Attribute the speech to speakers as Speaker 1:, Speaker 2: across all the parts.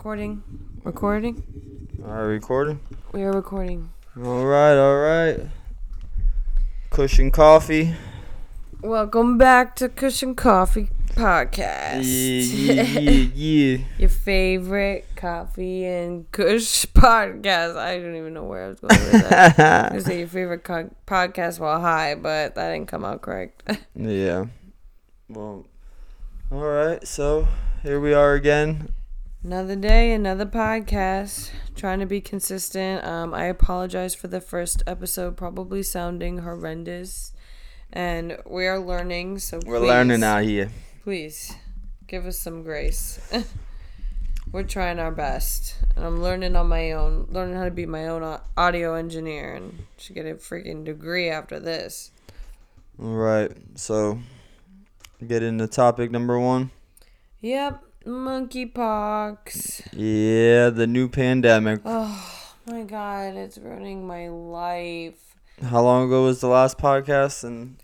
Speaker 1: Recording. Recording.
Speaker 2: All right, recording.
Speaker 1: We are recording.
Speaker 2: All right, all right. Kush and Koffee.
Speaker 1: Welcome back to Kush and Koffee Podcast.
Speaker 2: Yeah, yeah, yeah, yeah.
Speaker 1: Your favorite coffee and Kush podcast. I don't even know where I was going with that. I was gonna say your favorite co- podcast while high, but that didn't come out correct.
Speaker 2: yeah. Well, all right. So here we are again.
Speaker 1: Another day, another podcast. Trying to be consistent. Um, I apologize for the first episode probably sounding horrendous, and we are learning. So
Speaker 2: We're
Speaker 1: please-
Speaker 2: learning out here.
Speaker 1: Please give us some grace. We're trying our best. And I'm learning on my own, learning how to be my own audio engineer and should get a freaking degree after this.
Speaker 2: All right. So get into topic number one.
Speaker 1: Yep, monkeypox.
Speaker 2: Yeah, the new pandemic.
Speaker 1: Oh my god, it's ruining my life.
Speaker 2: How long ago was the last podcast? And,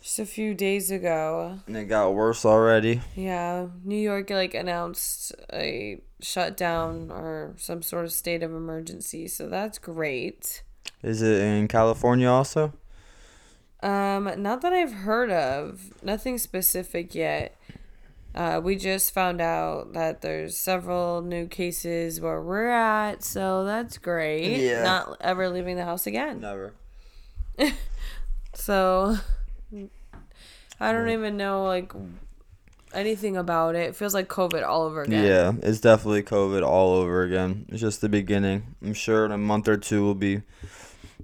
Speaker 1: Just a few days ago,
Speaker 2: and it got worse already.
Speaker 1: yeah, New York like announced a shutdown or some sort of state of emergency, so that's great.
Speaker 2: Is it in California also?
Speaker 1: Um, not that I've heard of. Nothing specific yet. Uh, we just found out that there's several new cases where we're at, so that's great.
Speaker 2: Yeah.
Speaker 1: Not ever leaving the house again.
Speaker 2: Never.
Speaker 1: So I don't even know like anything about it. It feels like COVID all over again.
Speaker 2: Yeah, it's definitely COVID all over again. It's just the beginning. I'm sure in a month or two we'll be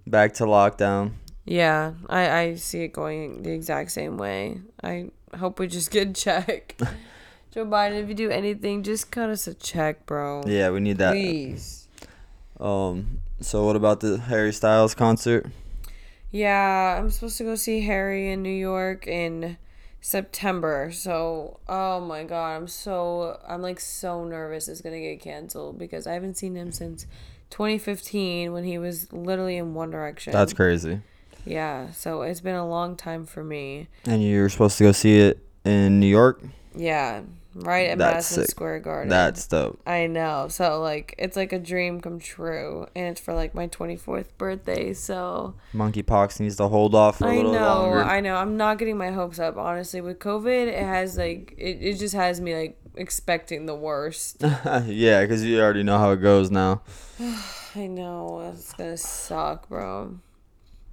Speaker 2: back to lockdown.
Speaker 1: Yeah, I, I see it going the exact same way. I hope we just get a check. Joe Biden, if you do anything, just cut us a check, bro.
Speaker 2: Yeah, we need that.
Speaker 1: Please.
Speaker 2: Um. So what about the Harry Styles concert?
Speaker 1: Yeah, I'm supposed to go see Harry in New York in September. So, oh my god, I'm so I'm like so nervous it's going to get canceled because I haven't seen him since 2015 when he was literally in One Direction.
Speaker 2: That's crazy.
Speaker 1: Yeah, so it's been a long time for me.
Speaker 2: And you were supposed to go see it in New York.
Speaker 1: Yeah, right at
Speaker 2: That's
Speaker 1: Madison
Speaker 2: sick.
Speaker 1: Square Garden.
Speaker 2: That's dope.
Speaker 1: I know. So like it's like a dream come true and it's for like my 24th birthday. So
Speaker 2: Monkeypox needs to hold off a
Speaker 1: I
Speaker 2: little
Speaker 1: know,
Speaker 2: longer.
Speaker 1: I know. I'm not getting my hopes up, honestly. With COVID, it has like it, it just has me like expecting the worst.
Speaker 2: yeah, because you already know how it goes now.
Speaker 1: I know it's gonna suck, bro.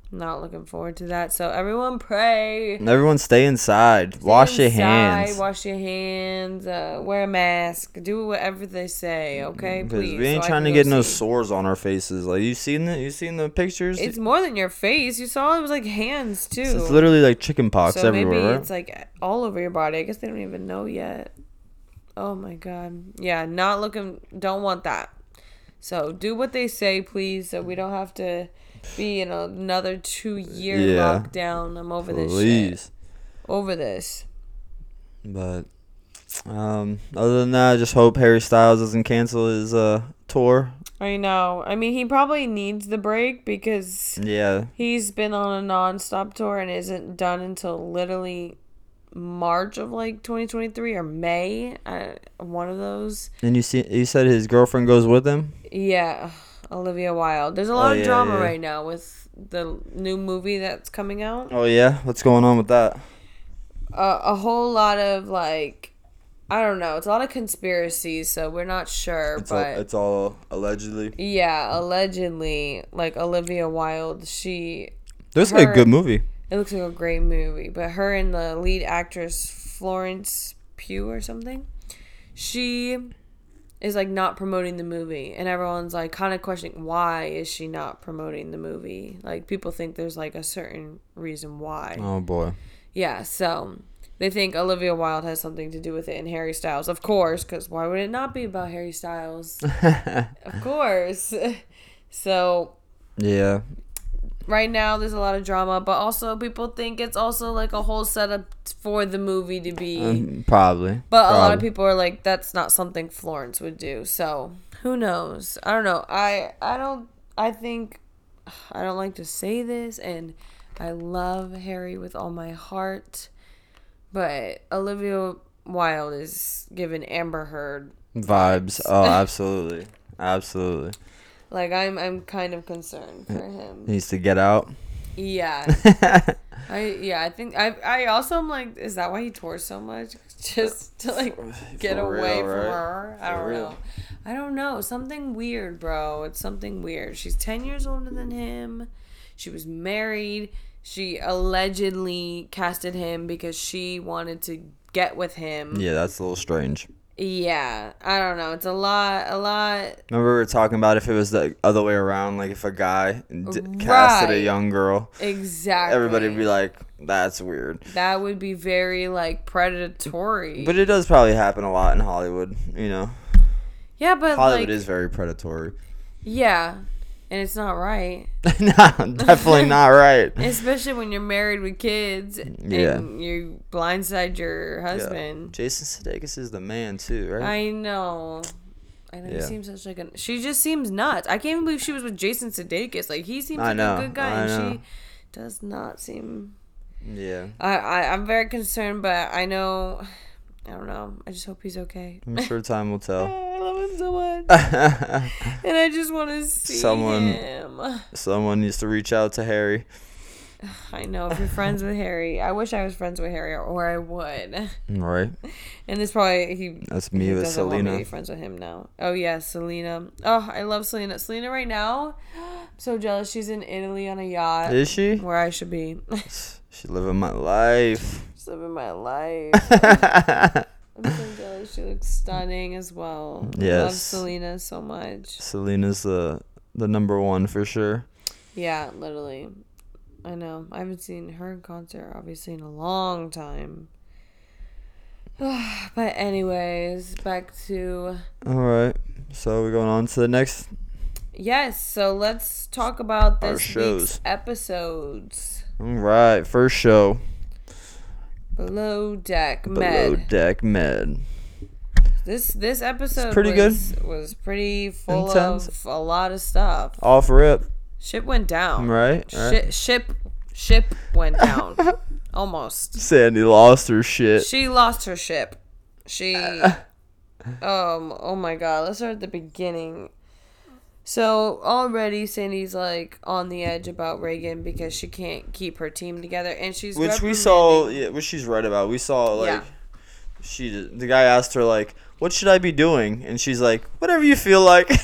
Speaker 1: Not looking forward to that. So everyone pray.
Speaker 2: Everyone stay inside.
Speaker 1: Stay
Speaker 2: Wash your hands.
Speaker 1: Wash your hands. Uh, wear a mask. Do whatever they say. Okay, please.
Speaker 2: we ain't
Speaker 1: so
Speaker 2: trying to get no sores on our faces. Like you seen the you seen the pictures?
Speaker 1: It's more than your face. You saw it was like hands too.
Speaker 2: It's literally like chicken pox
Speaker 1: so
Speaker 2: everywhere,
Speaker 1: maybe it's like all over your body. I guess they don't even know yet. Oh my god. Yeah, not looking don't want that. So do what they say, please, so we don't have to be in another two year
Speaker 2: Yeah.
Speaker 1: lockdown. I'm over this shit.
Speaker 2: Please.
Speaker 1: Over this.
Speaker 2: But um, other than that, I just hope Harry Styles doesn't cancel his uh tour.
Speaker 1: I know. I mean he probably needs the break because
Speaker 2: Yeah,
Speaker 1: he's been on a non stop tour and isn't done until literally March of like 2023 or May. Uh, one of those.
Speaker 2: and you see, you said his girlfriend goes with him.
Speaker 1: Yeah, Olivia Wilde. There's a lot
Speaker 2: Oh,
Speaker 1: of
Speaker 2: yeah,
Speaker 1: drama
Speaker 2: yeah.
Speaker 1: right now with the new movie that's coming out.
Speaker 2: Oh yeah, what's going on with that?
Speaker 1: Uh, a whole lot of like, I don't know. It's a lot of conspiracies, so we're not sure.
Speaker 2: It's all
Speaker 1: but
Speaker 2: it's all allegedly.
Speaker 1: yeah, allegedly, like Olivia Wilde, she
Speaker 2: This is a good movie.
Speaker 1: it looks like a great movie, but her and the lead actress Florence Pugh or something, she is like not promoting the movie and everyone's like kind of questioning why is she not promoting the movie like people think there's like a certain reason why
Speaker 2: Oh boy.
Speaker 1: yeah so they think olivia wilde has something to do with it and harry styles of course because why would it not be about harry styles of course so
Speaker 2: Yeah.
Speaker 1: Right now there's a lot of drama but also people think it's also like a whole setup for the movie to be
Speaker 2: Um, probably.
Speaker 1: but a lot of people are like that's not something florence would do so who knows i don't know i i don't i think i don't like to say this and i love harry with all my heart but olivia wilde is giving amber heard
Speaker 2: Vibes. Oh, absolutely, absolutely.
Speaker 1: Like I'm I'm kind of concerned for him.
Speaker 2: He needs to get out.
Speaker 1: Yeah. I yeah, I think I I also am like, is that why he tore so much? Just to like get
Speaker 2: For
Speaker 1: away
Speaker 2: real,
Speaker 1: from
Speaker 2: right?
Speaker 1: her. I
Speaker 2: For
Speaker 1: don't
Speaker 2: real.
Speaker 1: know. I don't know. Something weird, bro. It's something weird. She's ten years older than him. She was married. She allegedly casted him because she wanted to get with him.
Speaker 2: Yeah, that's a little strange.
Speaker 1: Yeah. I don't know. It's a lot a lot
Speaker 2: Remember we were talking about if it was the other way around, like if a guy d- casted a young girl,
Speaker 1: exactly.
Speaker 2: everybody would be like, "That's weird."
Speaker 1: that would be very like predatory.
Speaker 2: But it does probably happen a lot in Hollywood. You know,
Speaker 1: yeah, but
Speaker 2: Hollywood
Speaker 1: like
Speaker 2: is very predatory.
Speaker 1: yeah, and it's not right.
Speaker 2: nah, definitely not right.
Speaker 1: Especially when you're married with kids
Speaker 2: Yeah.
Speaker 1: and you blindside your husband.
Speaker 2: Jason Sudeikis is the man too, right?
Speaker 1: I know. I know he seems such like a. She just seems nuts. I can't even believe she was with Jason Sudeikis. Like he seems
Speaker 2: I
Speaker 1: like
Speaker 2: know,
Speaker 1: a good guy, and she does not seem.
Speaker 2: yeah,
Speaker 1: I, I I'm very concerned, but I know. I don't know. I just hope he's okay.
Speaker 2: I'm sure time will tell.
Speaker 1: I love him so much, and I just want to see
Speaker 2: Someone-
Speaker 1: him.
Speaker 2: Someone needs to reach out to Harry.
Speaker 1: I know if you're friends with Harry, I wish I was friends with Harry, or I would.
Speaker 2: Right,
Speaker 1: And this probably he
Speaker 2: that's me
Speaker 1: he
Speaker 2: with
Speaker 1: doesn't want me
Speaker 2: Selena.
Speaker 1: friends with him now. Oh yeah, Selena. Oh, I love Selena. Selena right now, I'm so jealous. She's in Italy on a yacht,
Speaker 2: Is she?
Speaker 1: where I should be.
Speaker 2: She's living my life.
Speaker 1: Just living my life. I'm so jealous. She looks stunning as well. I love
Speaker 2: Yes.
Speaker 1: Selena so much.
Speaker 2: Selena's the the number one for sure.
Speaker 1: Yeah, literally. I know. I haven't seen her in concert obviously in a long time. but anyways, back to
Speaker 2: All right, so we're going on to the next.
Speaker 1: yes. So let's talk about
Speaker 2: Our
Speaker 1: this
Speaker 2: shows.
Speaker 1: week's episodes.
Speaker 2: All right, first show.
Speaker 1: Below Deck Med.
Speaker 2: Below Deck Med.
Speaker 1: This this episode
Speaker 2: pretty good.
Speaker 1: was, was pretty full
Speaker 2: Intense.
Speaker 1: of a lot of stuff.
Speaker 2: Off rip,
Speaker 1: Ship went down.
Speaker 2: right? right.
Speaker 1: Shi ship ship went down. Almost.
Speaker 2: Sandy lost her shit.
Speaker 1: She lost her ship. She um oh my god, let's start at the beginning. So already Sandy's like on the edge about Raygan because she can't keep her team together and she's
Speaker 2: which we saw, yeah, which she's right about. We saw like
Speaker 1: Yeah.
Speaker 2: she, the guy asked her like, "What should I be doing?" And she's like, "Whatever you feel like."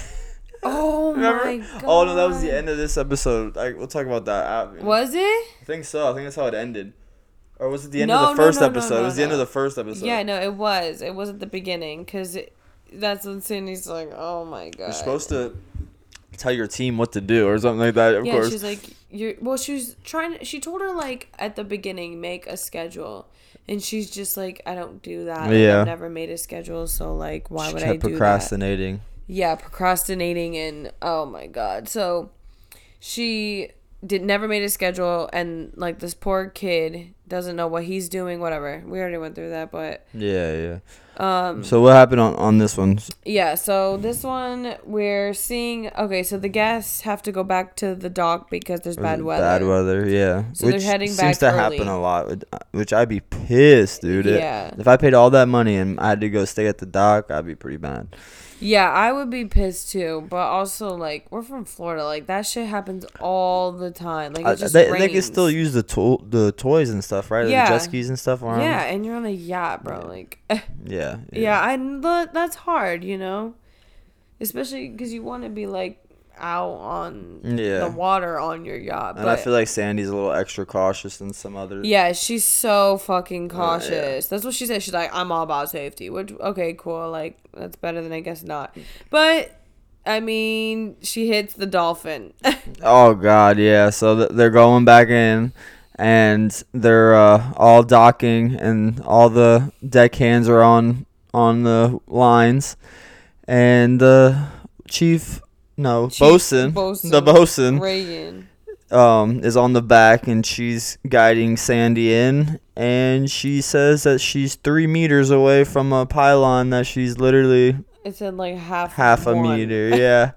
Speaker 1: Oh
Speaker 2: Remember?
Speaker 1: my god.
Speaker 2: Oh no, that was the end of this episode. Like, we'll talk about that.
Speaker 1: Was it?
Speaker 2: I think so. I think that's how it ended. Or was it the end
Speaker 1: No,
Speaker 2: of the first
Speaker 1: no, no,
Speaker 2: episode? it was the end of the first episode.
Speaker 1: Yeah, no, it was. It was at the beginning because that's when Sandy's like, "Oh my god."
Speaker 2: You're supposed to tell your team what to do or something like that. Of
Speaker 1: yeah,
Speaker 2: course.
Speaker 1: she's like, "You're." Well, she was trying. She told her like at the beginning, make a schedule, and she's just like, "I don't do that.
Speaker 2: Yeah.
Speaker 1: I've never made a schedule, so like, why
Speaker 2: she
Speaker 1: would I do that?"
Speaker 2: procrastinating.
Speaker 1: Yeah, procrastinating and oh my god. So she did never made a schedule, and like this poor kid doesn't know what he's doing. Whatever. We already went through that, but
Speaker 2: Yeah, yeah.
Speaker 1: um.
Speaker 2: So what happened on, on this one?
Speaker 1: Yeah, so this one we're seeing. Okay, so the guests have to go back to the dock because there's bad weather.
Speaker 2: Bad weather, yeah.
Speaker 1: So they're
Speaker 2: which
Speaker 1: heading
Speaker 2: seems
Speaker 1: back
Speaker 2: to happen a lot. which- Which I'd be pissed, dude.
Speaker 1: Yeah.
Speaker 2: If I paid all that money and I had to go stay at the dock, I'd be pretty mad.
Speaker 1: Yeah, I would be pissed too, but also like we're from Florida, like that shit happens all the time. Like it
Speaker 2: I,
Speaker 1: just
Speaker 2: they,
Speaker 1: rains.
Speaker 2: they can still use the to- the toys and stuff, right?
Speaker 1: Yeah.
Speaker 2: The jet skis and stuff around.
Speaker 1: Yeah, and you're on a yacht, bro. Like,
Speaker 2: Yeah.
Speaker 1: yeah, I kn- that's hard, you know, especially because you want to be like out on
Speaker 2: Yeah.
Speaker 1: the water on your yacht.
Speaker 2: And
Speaker 1: but
Speaker 2: I feel like Sandy's a little extra cautious than some others.
Speaker 1: Yeah, she's so fucking
Speaker 2: Uh,
Speaker 1: cautious. That's what she said. She's like, I'm all about safety. Which okay, cool. Like that's better than I guess not. But I mean, she hits the dolphin.
Speaker 2: Oh God, yeah. So th- they're going back in, and they're uh, all docking, and all the deck hands are on on the lines, and the chief, no,
Speaker 1: Chief
Speaker 2: bosun,
Speaker 1: bosun,
Speaker 2: the bosun,
Speaker 1: Raygan.
Speaker 2: um, is on the back, and she's guiding Sandy in, and she says that she's three meters away from a pylon that she's literally
Speaker 1: It's in like half
Speaker 2: half a
Speaker 1: one.
Speaker 2: meter. Yeah.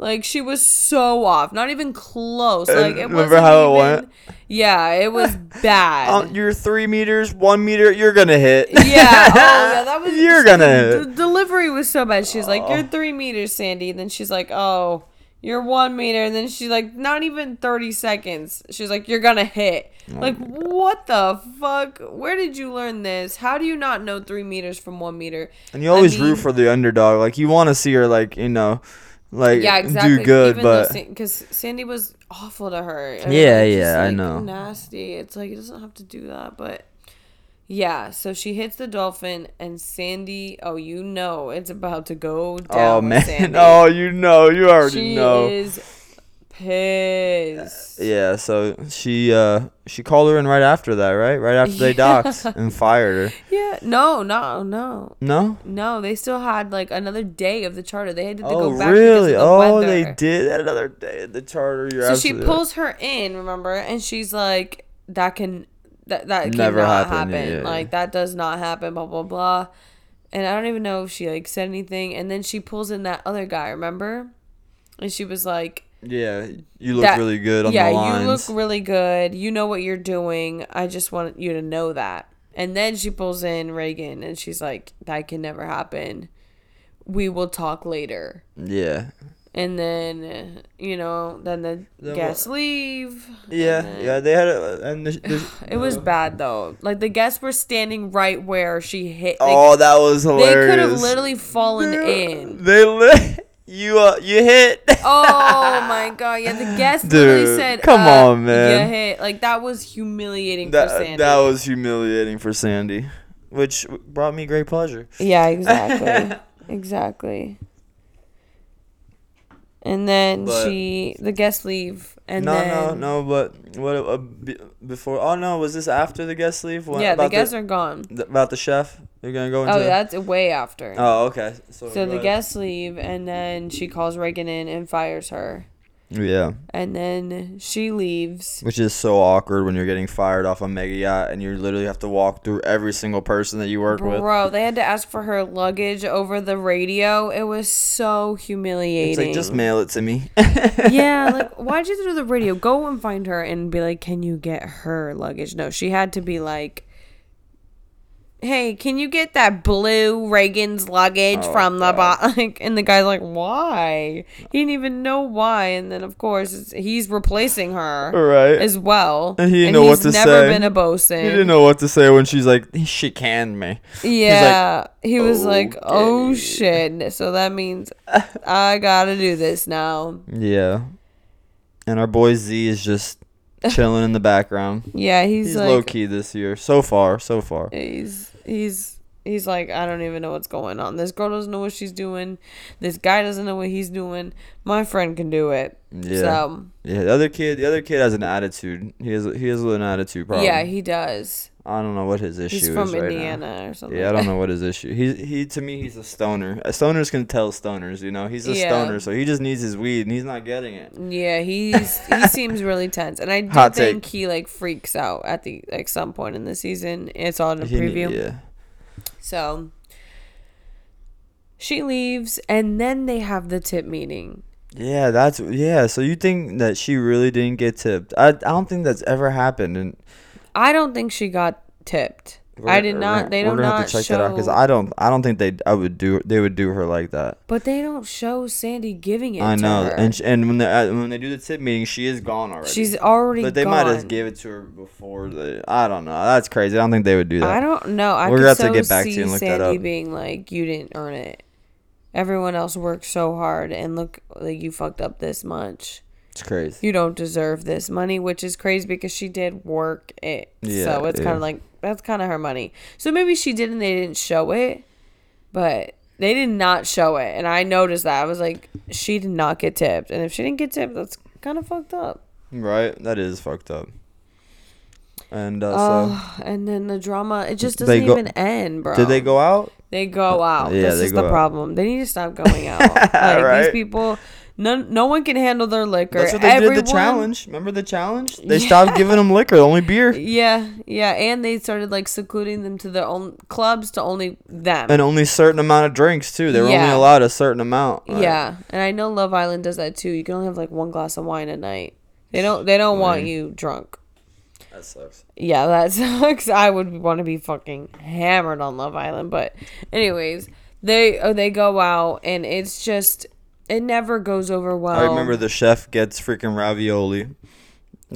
Speaker 1: Like she was so off, not even close. Like it
Speaker 2: remember
Speaker 1: wasn't
Speaker 2: how it
Speaker 1: even,
Speaker 2: went?
Speaker 1: Yeah, it was bad.
Speaker 2: Um, you're three meters, one meter. You're gonna hit.
Speaker 1: yeah, oh yeah, that was.
Speaker 2: You're gonna
Speaker 1: the,
Speaker 2: hit.
Speaker 1: the delivery was so bad. She's like,
Speaker 2: Oh.
Speaker 1: "You're three meters, Sandy." Then she's like, "Oh, you're one meter." And then she's like, "Not even thirty seconds." She's like, "You're gonna hit."
Speaker 2: Oh
Speaker 1: like, what the fuck? Where did you learn this? How do you not know three meters from one meter?
Speaker 2: And you always
Speaker 1: I mean-
Speaker 2: root for the underdog. Like you want to see her, like you know, like
Speaker 1: Yeah, exactly.
Speaker 2: do good. but
Speaker 1: because Sandy was awful to her. I
Speaker 2: Yeah,
Speaker 1: just,
Speaker 2: yeah, I
Speaker 1: like,
Speaker 2: know.
Speaker 1: Nasty. It's like it doesn't have to do that, but yeah. So she hits the dolphin, and Sandy. Oh, you know, it's about to go down.
Speaker 2: oh man,
Speaker 1: Sandy.
Speaker 2: oh you know, you already
Speaker 1: she
Speaker 2: know.
Speaker 1: is pissed.
Speaker 2: Yeah, so she uh she called her in right after that, right? Right after they
Speaker 1: Yeah.
Speaker 2: docked and fired her.
Speaker 1: Yeah. No. No. No.
Speaker 2: No.
Speaker 1: No. They still had like another day of the charter. They had to,
Speaker 2: Oh
Speaker 1: go back
Speaker 2: really?
Speaker 1: because of the
Speaker 2: Oh,
Speaker 1: weather.
Speaker 2: they did another day at the charter. You're
Speaker 1: So she pulls her in, remember, and she's like, "That can, that that
Speaker 2: Never happen,
Speaker 1: happen.
Speaker 2: yeah, yeah.
Speaker 1: Like that does not happen." Blah blah blah. And I don't even know if she like said anything. And then she pulls in that other guy, remember? And she was like,
Speaker 2: Yeah, you look
Speaker 1: That-
Speaker 2: really good on
Speaker 1: "Yeah,
Speaker 2: the
Speaker 1: you look really good. You know what you're doing. I just want you to know that." And then she pulls in Raygan, and she's like, "That can never happen. We will talk later."
Speaker 2: yeah.
Speaker 1: And then, you know, then the
Speaker 2: Then
Speaker 1: guests leave.
Speaker 2: Yeah,
Speaker 1: then-
Speaker 2: yeah, they had a and the, the,
Speaker 1: It was bad though. Like the guests were standing right where she hit. They,
Speaker 2: Oh, that was hilarious.
Speaker 1: they could have literally fallen in.
Speaker 2: They li- you uh you hit.
Speaker 1: Oh my god! Yeah, the guests literally said,
Speaker 2: come
Speaker 1: uh,
Speaker 2: on, man.
Speaker 1: You hit. Like that was humiliating for Sandy.
Speaker 2: that was humiliating for Sandy, which brought me great pleasure.
Speaker 1: Yeah, exactly. exactly. And then
Speaker 2: But-
Speaker 1: she, the guests leave, and
Speaker 2: no,
Speaker 1: then
Speaker 2: no, no. But what uh, before? Oh no, was this after the guests leave? What,
Speaker 1: yeah, the guests are gone.
Speaker 2: about the chef. You're gonna go oh, into.
Speaker 1: Oh, that's way after.
Speaker 2: Oh, okay. So,
Speaker 1: So the
Speaker 2: ahead.
Speaker 1: guests leave, and then she calls Raygan in and fires her.
Speaker 2: Yeah,
Speaker 1: And then she leaves.
Speaker 2: which is so awkward when you're getting fired off a mega yacht and you literally have to walk through every single person that you work with.
Speaker 1: Bro, they had to ask for her luggage over the radio. It was so humiliating.
Speaker 2: It's like just mail it to me.
Speaker 1: yeah, like why'd you do the radio? Go and find her and be like, "Can you get her luggage?" No, she had to be like, "Hey, can you get that blue Raygan's luggage
Speaker 2: Oh,
Speaker 1: from the bot?" Like, and the guy's like, "Why?" He didn't even know why. And then of course it's, he's replacing her
Speaker 2: right.
Speaker 1: as well.
Speaker 2: And he didn't know what
Speaker 1: he's
Speaker 2: to
Speaker 1: never
Speaker 2: say.
Speaker 1: been a bosun.
Speaker 2: He didn't know what to say when she's like, she canned me.
Speaker 1: Yeah, he was oh, like, "Oh shit!" So that means I gotta do this now.
Speaker 2: Yeah. And our boy Zee is just chilling in the background.
Speaker 1: Yeah, he's,
Speaker 2: He's,
Speaker 1: like,
Speaker 2: low key this year. So far, so far.
Speaker 1: he's he's he's like, I don't even know what's going on. This girl doesn't know what she's doing. This guy doesn't know what he's doing. My friend can do it.
Speaker 2: Yeah.
Speaker 1: So
Speaker 2: Yeah, the other kid, the other kid has an attitude. He has, he has an attitude problem.
Speaker 1: yeah, he does.
Speaker 2: I don't know what his issue is.
Speaker 1: He's
Speaker 2: is
Speaker 1: from
Speaker 2: right
Speaker 1: Indiana or something.
Speaker 2: Yeah, I don't know what his issue. He he to me he's a stoner. A stoners can tell stoners, you know. He's a
Speaker 1: Yeah.
Speaker 2: stoner, so he just needs his weed and he's not getting it.
Speaker 1: Yeah, he's he seems really tense, and I do
Speaker 2: Hot
Speaker 1: think
Speaker 2: take.
Speaker 1: he like freaks out at the like some point in the season. It's all in the
Speaker 2: He
Speaker 1: preview.
Speaker 2: yeah.
Speaker 1: So she leaves, and then they have the tip meeting.
Speaker 2: Yeah, that's yeah. So you think that she really didn't get tipped? I I don't think that's ever happened, and
Speaker 1: I don't think she got tipped. I did not. They
Speaker 2: we're
Speaker 1: don't not
Speaker 2: have to check
Speaker 1: show.
Speaker 2: that out because I don't. I don't think they. I would do. They would do her like that.
Speaker 1: but they don't show Sandy giving it.
Speaker 2: I
Speaker 1: to
Speaker 2: know,
Speaker 1: her.
Speaker 2: and sh- and when they uh, when they do the tip meeting, she is gone already.
Speaker 1: she's already.
Speaker 2: but they
Speaker 1: gone.
Speaker 2: might have gave it to her before the. I don't know. That's crazy. I don't think they would do that.
Speaker 1: I don't know. I
Speaker 2: We're gonna have to get back to you and look that
Speaker 1: Sandy
Speaker 2: up.
Speaker 1: being like, "You didn't earn it. Everyone else worked so hard, and look, like you fucked up this much.
Speaker 2: It's crazy.
Speaker 1: You don't deserve this money." Which is crazy because she did work it.
Speaker 2: Yeah,
Speaker 1: so it's kind of like that's kind of her money. So maybe she did and they didn't show it, but they did not show it, and I noticed that. I was like, she did not get tipped, and if she didn't get tipped, that's kind of fucked up.
Speaker 2: Right. That is fucked up. And uh,
Speaker 1: Oh, and then the drama, it just doesn't
Speaker 2: go-
Speaker 1: even end, bro.
Speaker 2: did they go out?
Speaker 1: They go out.
Speaker 2: Yeah,
Speaker 1: this is the
Speaker 2: out.
Speaker 1: problem. They need to stop going out. like
Speaker 2: Right?
Speaker 1: these people None, no one can handle their liquor.
Speaker 2: That's what they did the challenge. Remember the challenge? They stopped giving them liquor, only beer,
Speaker 1: Yeah, yeah, and they started like secluding them to their own clubs to only them.
Speaker 2: and only certain amount of drinks too. They were only allowed a certain amount. Like,
Speaker 1: yeah, and I know Love Island does that too. You can only have like one glass of wine a night. They don't. They don't want you drunk.
Speaker 2: that sucks.
Speaker 1: Yeah, that sucks. I would want to be fucking hammered on Love Island, but anyways, they oh, they go out and it's just it never goes over well.
Speaker 2: I remember the chef gets freaking ravioli.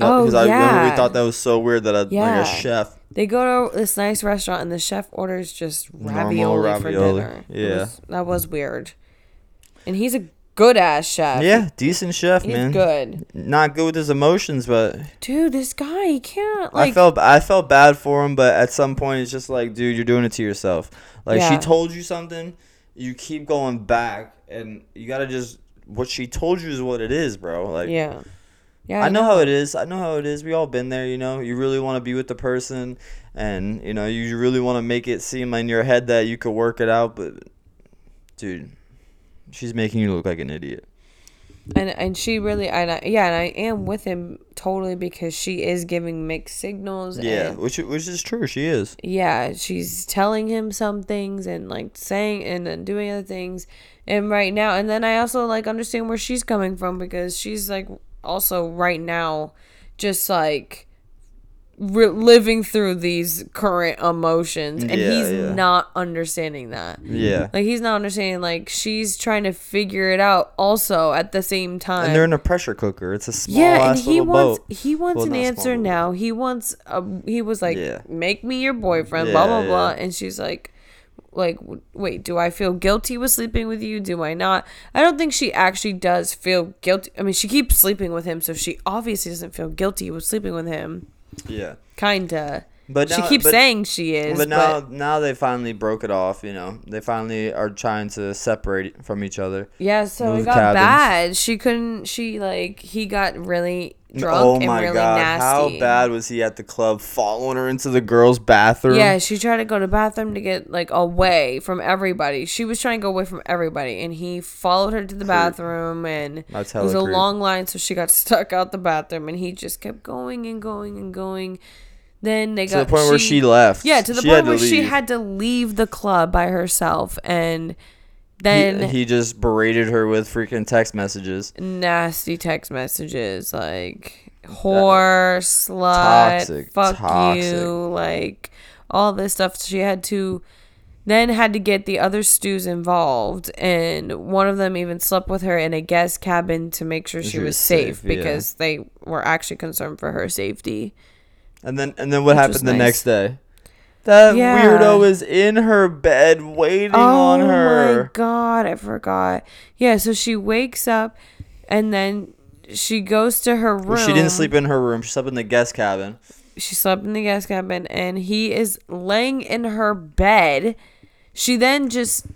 Speaker 1: Oh,
Speaker 2: because I remember we thought that was so weird that a,
Speaker 1: Yeah.
Speaker 2: like a chef.
Speaker 1: They go to this nice restaurant and the chef orders just
Speaker 2: Normal
Speaker 1: ravioli, for dinner.
Speaker 2: Yeah.
Speaker 1: was- that was weird. And he's a good ass chef.
Speaker 2: Yeah, decent chef,
Speaker 1: he's
Speaker 2: man.
Speaker 1: good,
Speaker 2: Not good with his emotions, but
Speaker 1: dude. This guy, he can't like.
Speaker 2: I felt I felt bad for him. But at some point, it's just like, dude, you're doing it to yourself. Like she told you something, you keep going back, and you gotta just what she told you is what it is, bro. Like
Speaker 1: yeah, yeah.
Speaker 2: I know how it is. I know how it is. We all been there, you know. You really want to be with the person, and you know you really want to make it seem in your head that you could work it out. But, dude, she's making you look like an idiot.
Speaker 1: And and she really and I, yeah and I am with him totally because she is giving mixed signals
Speaker 2: Yeah,
Speaker 1: and
Speaker 2: which which is true. She is.
Speaker 1: yeah she's telling him some things and like saying and then doing other things and right now and then I also like understand where she's coming from because she's like also right now just like re- living through these current emotions and
Speaker 2: Yeah,
Speaker 1: he's
Speaker 2: yeah.
Speaker 1: not understanding that
Speaker 2: Yeah.
Speaker 1: like he's not understanding like she's trying to figure it out also at the same time
Speaker 2: And they're in a pressure cooker. It's a small
Speaker 1: yeah, and he wants
Speaker 2: boat.
Speaker 1: he wants
Speaker 2: Well,
Speaker 1: an answer now. He wants a, he was like,
Speaker 2: Yeah.
Speaker 1: make me your boyfriend, blah blah blah, and she's like, like wait, do I feel guilty with sleeping with you? Do I not? I don't think she actually does feel guilty. I mean, she keeps sleeping with him, so she obviously doesn't feel guilty with sleeping with him.
Speaker 2: Yeah.
Speaker 1: Kinda.
Speaker 2: But
Speaker 1: she
Speaker 2: now-
Speaker 1: keeps
Speaker 2: but-
Speaker 1: saying she is,
Speaker 2: But
Speaker 1: but,
Speaker 2: now, now they finally broke it off. You know, they finally are trying to separate from each other.
Speaker 1: yeah. So it got
Speaker 2: cabins.
Speaker 1: bad. She couldn't. She like he got really drunk
Speaker 2: oh
Speaker 1: and
Speaker 2: my
Speaker 1: really
Speaker 2: god,
Speaker 1: nasty.
Speaker 2: how bad was he at the club, following her into the girls' bathroom?
Speaker 1: Yeah, she tried to go to the bathroom to get like away from everybody. She was trying to go away from everybody, and he followed her to the bathroom, and it was a
Speaker 2: creep.
Speaker 1: long line, so she got stuck out the bathroom, and he just kept going and going and going. Then they
Speaker 2: to
Speaker 1: got to
Speaker 2: the point where she left.
Speaker 1: Yeah, to the
Speaker 2: She
Speaker 1: point
Speaker 2: to
Speaker 1: where she had to leave the club by herself, and then
Speaker 2: he just berated her with freaking text messages.
Speaker 1: nasty text messages like whore, slut,
Speaker 2: Toxic,
Speaker 1: fuck
Speaker 2: toxic.
Speaker 1: you, like all this stuff. She had to then had to get the other stews involved, and one of them even slept with her in a guest cabin to make sure she,
Speaker 2: She
Speaker 1: was,
Speaker 2: was
Speaker 1: safe,
Speaker 2: safe, yeah.
Speaker 1: because they were actually concerned for her safety.
Speaker 2: And then and then what
Speaker 1: Which
Speaker 2: happened the
Speaker 1: nice.
Speaker 2: next day? That
Speaker 1: Yeah.
Speaker 2: weirdo is in her bed waiting on her.
Speaker 1: Oh my god, I forgot. Yeah, so she wakes up, and then she goes to her room.
Speaker 2: Well, she didn't sleep in her room. She slept in the guest cabin.
Speaker 1: she slept in the guest cabin and he is laying in her bed. She then just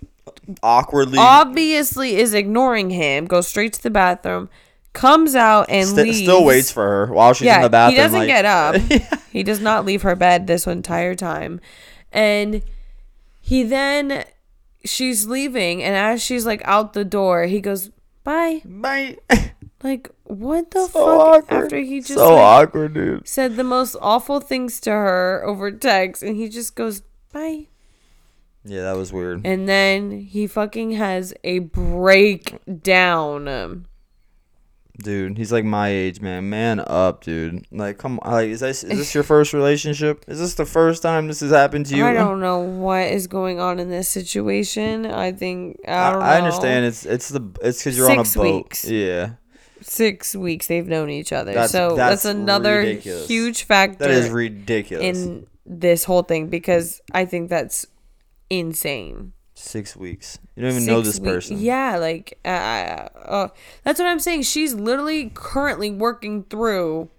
Speaker 2: Awkwardly,
Speaker 1: obviously is ignoring him, goes straight to the bathroom, comes out and
Speaker 2: st-
Speaker 1: leaves.
Speaker 2: still waits for her while she's in the bathroom.
Speaker 1: he doesn't
Speaker 2: like-
Speaker 1: get up. He does not leave her bed this entire time. And he then she's leaving and as she's like out the door, he goes, "Bye."
Speaker 2: Bye.
Speaker 1: Like what the
Speaker 2: so
Speaker 1: fuck
Speaker 2: awkward.
Speaker 1: after he just
Speaker 2: so
Speaker 1: like,
Speaker 2: awkward, dude.
Speaker 1: said the most awful things to her over text and he just goes bye
Speaker 2: Yeah, that was weird.
Speaker 1: and then he fucking has a breakdown
Speaker 2: Dude, he's like my age, man. Man up, dude. Like, come on. Like, is this is this your first relationship? Is this the first time this has happened to you?
Speaker 1: i don't know what is going on in this situation i think i don't know
Speaker 2: I understand. It's it's the it's because you're on a
Speaker 1: Six
Speaker 2: boat.
Speaker 1: weeks.
Speaker 2: Yeah,
Speaker 1: six weeks they've known each other
Speaker 2: That's-
Speaker 1: so that's,
Speaker 2: that's
Speaker 1: another
Speaker 2: ridiculous.
Speaker 1: huge factor
Speaker 2: that is ridiculous.
Speaker 1: in this whole thing because i think that's insane
Speaker 2: Six weeks. You don't even know this person.
Speaker 1: Yeah, like uh, uh, that's what I'm saying. She's literally currently working through,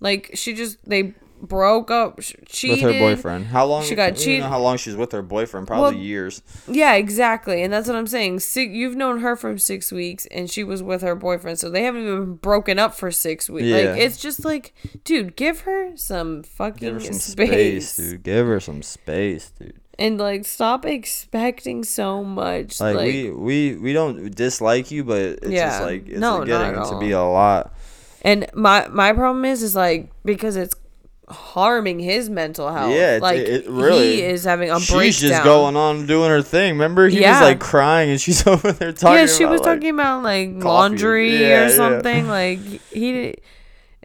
Speaker 1: like she just they broke up, sh-
Speaker 2: with her boyfriend. How long?
Speaker 1: She got
Speaker 2: I don't even
Speaker 1: cheat-
Speaker 2: know how long she's with her boyfriend? Probably
Speaker 1: Well,
Speaker 2: years.
Speaker 1: Yeah, exactly, and that's what I'm saying. Six, you've known her for six weeks, and she was with her boyfriend, so they haven't even broken up for six weeks.
Speaker 2: Yeah.
Speaker 1: Like it's just like, dude, give her some fucking
Speaker 2: Give her some
Speaker 1: space.
Speaker 2: space. dude. Give her some space, dude.
Speaker 1: And like stop expecting so much.
Speaker 2: Like,
Speaker 1: Like,
Speaker 2: we we we don't dislike you, but it's
Speaker 1: Yeah.
Speaker 2: just like it's
Speaker 1: No,
Speaker 2: getting to be a lot.
Speaker 1: and my my problem is is like because it's harming his mental health.
Speaker 2: Yeah, it's-
Speaker 1: like
Speaker 2: it- it really-
Speaker 1: he is having a
Speaker 2: She's
Speaker 1: breakdown.
Speaker 2: just going on doing her thing. Remember, he
Speaker 1: Yeah.
Speaker 2: was like crying, and she's over there talking.
Speaker 1: yeah, she was
Speaker 2: like-
Speaker 1: talking about like
Speaker 2: coffee.
Speaker 1: laundry
Speaker 2: Yeah,
Speaker 1: or something. Like he,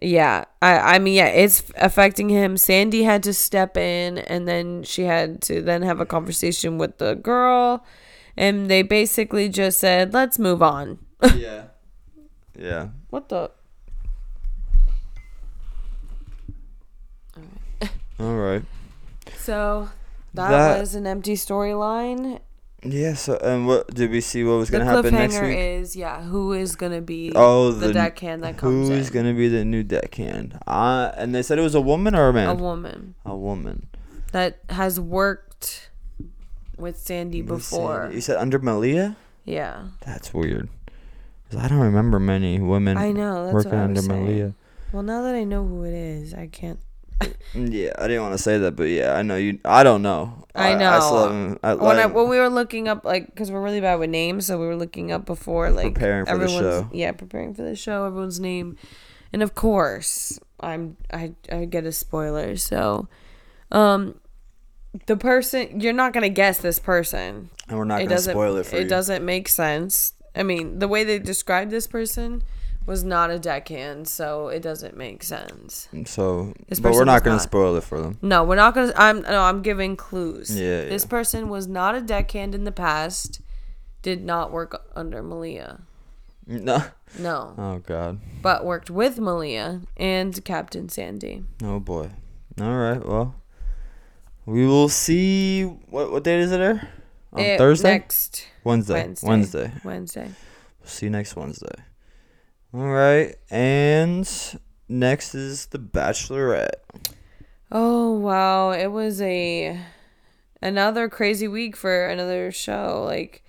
Speaker 1: yeah. I I mean, yeah, it's affecting him. Sandy had to step in, and then she had to then have a conversation with the girl, and they basically just said, "Let's move on."
Speaker 2: yeah, yeah.
Speaker 1: What the?
Speaker 2: All right.
Speaker 1: So that,
Speaker 2: That-
Speaker 1: was an empty storyline.
Speaker 2: Yeah. So, and what did we see? What was gonna happen next week?
Speaker 1: is yeah, who is gonna be
Speaker 2: Oh,
Speaker 1: the,
Speaker 2: the-
Speaker 1: deckhand that comes
Speaker 2: Who's gonna be the new deckhand? Uh, and they said it was a woman or a man?
Speaker 1: a woman
Speaker 2: A woman.
Speaker 1: that has worked with Sandy before.
Speaker 2: Sandy? You said under Malia?
Speaker 1: Yeah,
Speaker 2: That's weird. 'Cause I don't remember many women
Speaker 1: I know. That's
Speaker 2: working under
Speaker 1: saying.
Speaker 2: Malia.
Speaker 1: Well, now that I know who it is, I can't.
Speaker 2: Mm, Yeah, I didn't want to say that, but yeah, I know you. I don't know.
Speaker 1: I
Speaker 2: I
Speaker 1: know.
Speaker 2: still haven't. I,
Speaker 1: when I when we were looking up like because we're really bad with names, so we were looking up before like
Speaker 2: Preparing for the show.
Speaker 1: yeah preparing for the show, everyone's name, and of course I'm I I get a spoiler. So, um, the person you're not gonna guess this person.
Speaker 2: and we're not
Speaker 1: it
Speaker 2: gonna spoil it for
Speaker 1: it
Speaker 2: you.
Speaker 1: doesn't make sense. I mean, the way they described this person was not a deckhand, so it doesn't make sense.
Speaker 2: So,
Speaker 1: This
Speaker 2: but we're not gonna spoil it for them.
Speaker 1: No, we're not gonna. I'm no. I'm giving clues.
Speaker 2: Yeah,
Speaker 1: This
Speaker 2: yeah.
Speaker 1: person was not a deckhand in the past. Did not work under Malia.
Speaker 2: No.
Speaker 1: No,
Speaker 2: Oh God.
Speaker 1: but worked with Malia and Captain Sandy.
Speaker 2: Oh boy. All right. Well, we will see. What what date is it? There on
Speaker 1: Eh,
Speaker 2: Thursday.
Speaker 1: Next
Speaker 2: Wednesday.
Speaker 1: Wednesday.
Speaker 2: Wednesday.
Speaker 1: Wednesday.
Speaker 2: See you next Wednesday. All right. And next is the Bachelorette.
Speaker 1: Oh wow! It was a another crazy week for another show. Like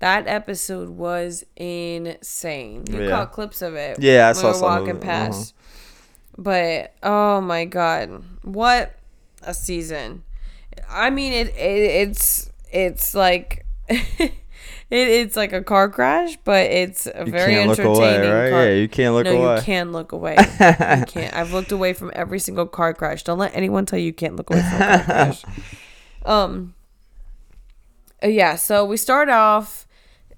Speaker 1: that episode was insane. You
Speaker 2: Yeah.
Speaker 1: caught clips of it.
Speaker 2: Yeah, I saw
Speaker 1: we were walking
Speaker 2: uh-huh.
Speaker 1: past. But oh my god, what a season! I mean, it, it it's it's like. It, it's like a car crash, but it's a
Speaker 2: You
Speaker 1: very entertaining.
Speaker 2: away, right?
Speaker 1: car-
Speaker 2: Yeah, you can't look
Speaker 1: no,
Speaker 2: away.
Speaker 1: you can't look away. you can't. I've looked away from every single car crash. Don't let anyone tell you you can't look away from a car crash. Um. uh, Yeah. So we start off,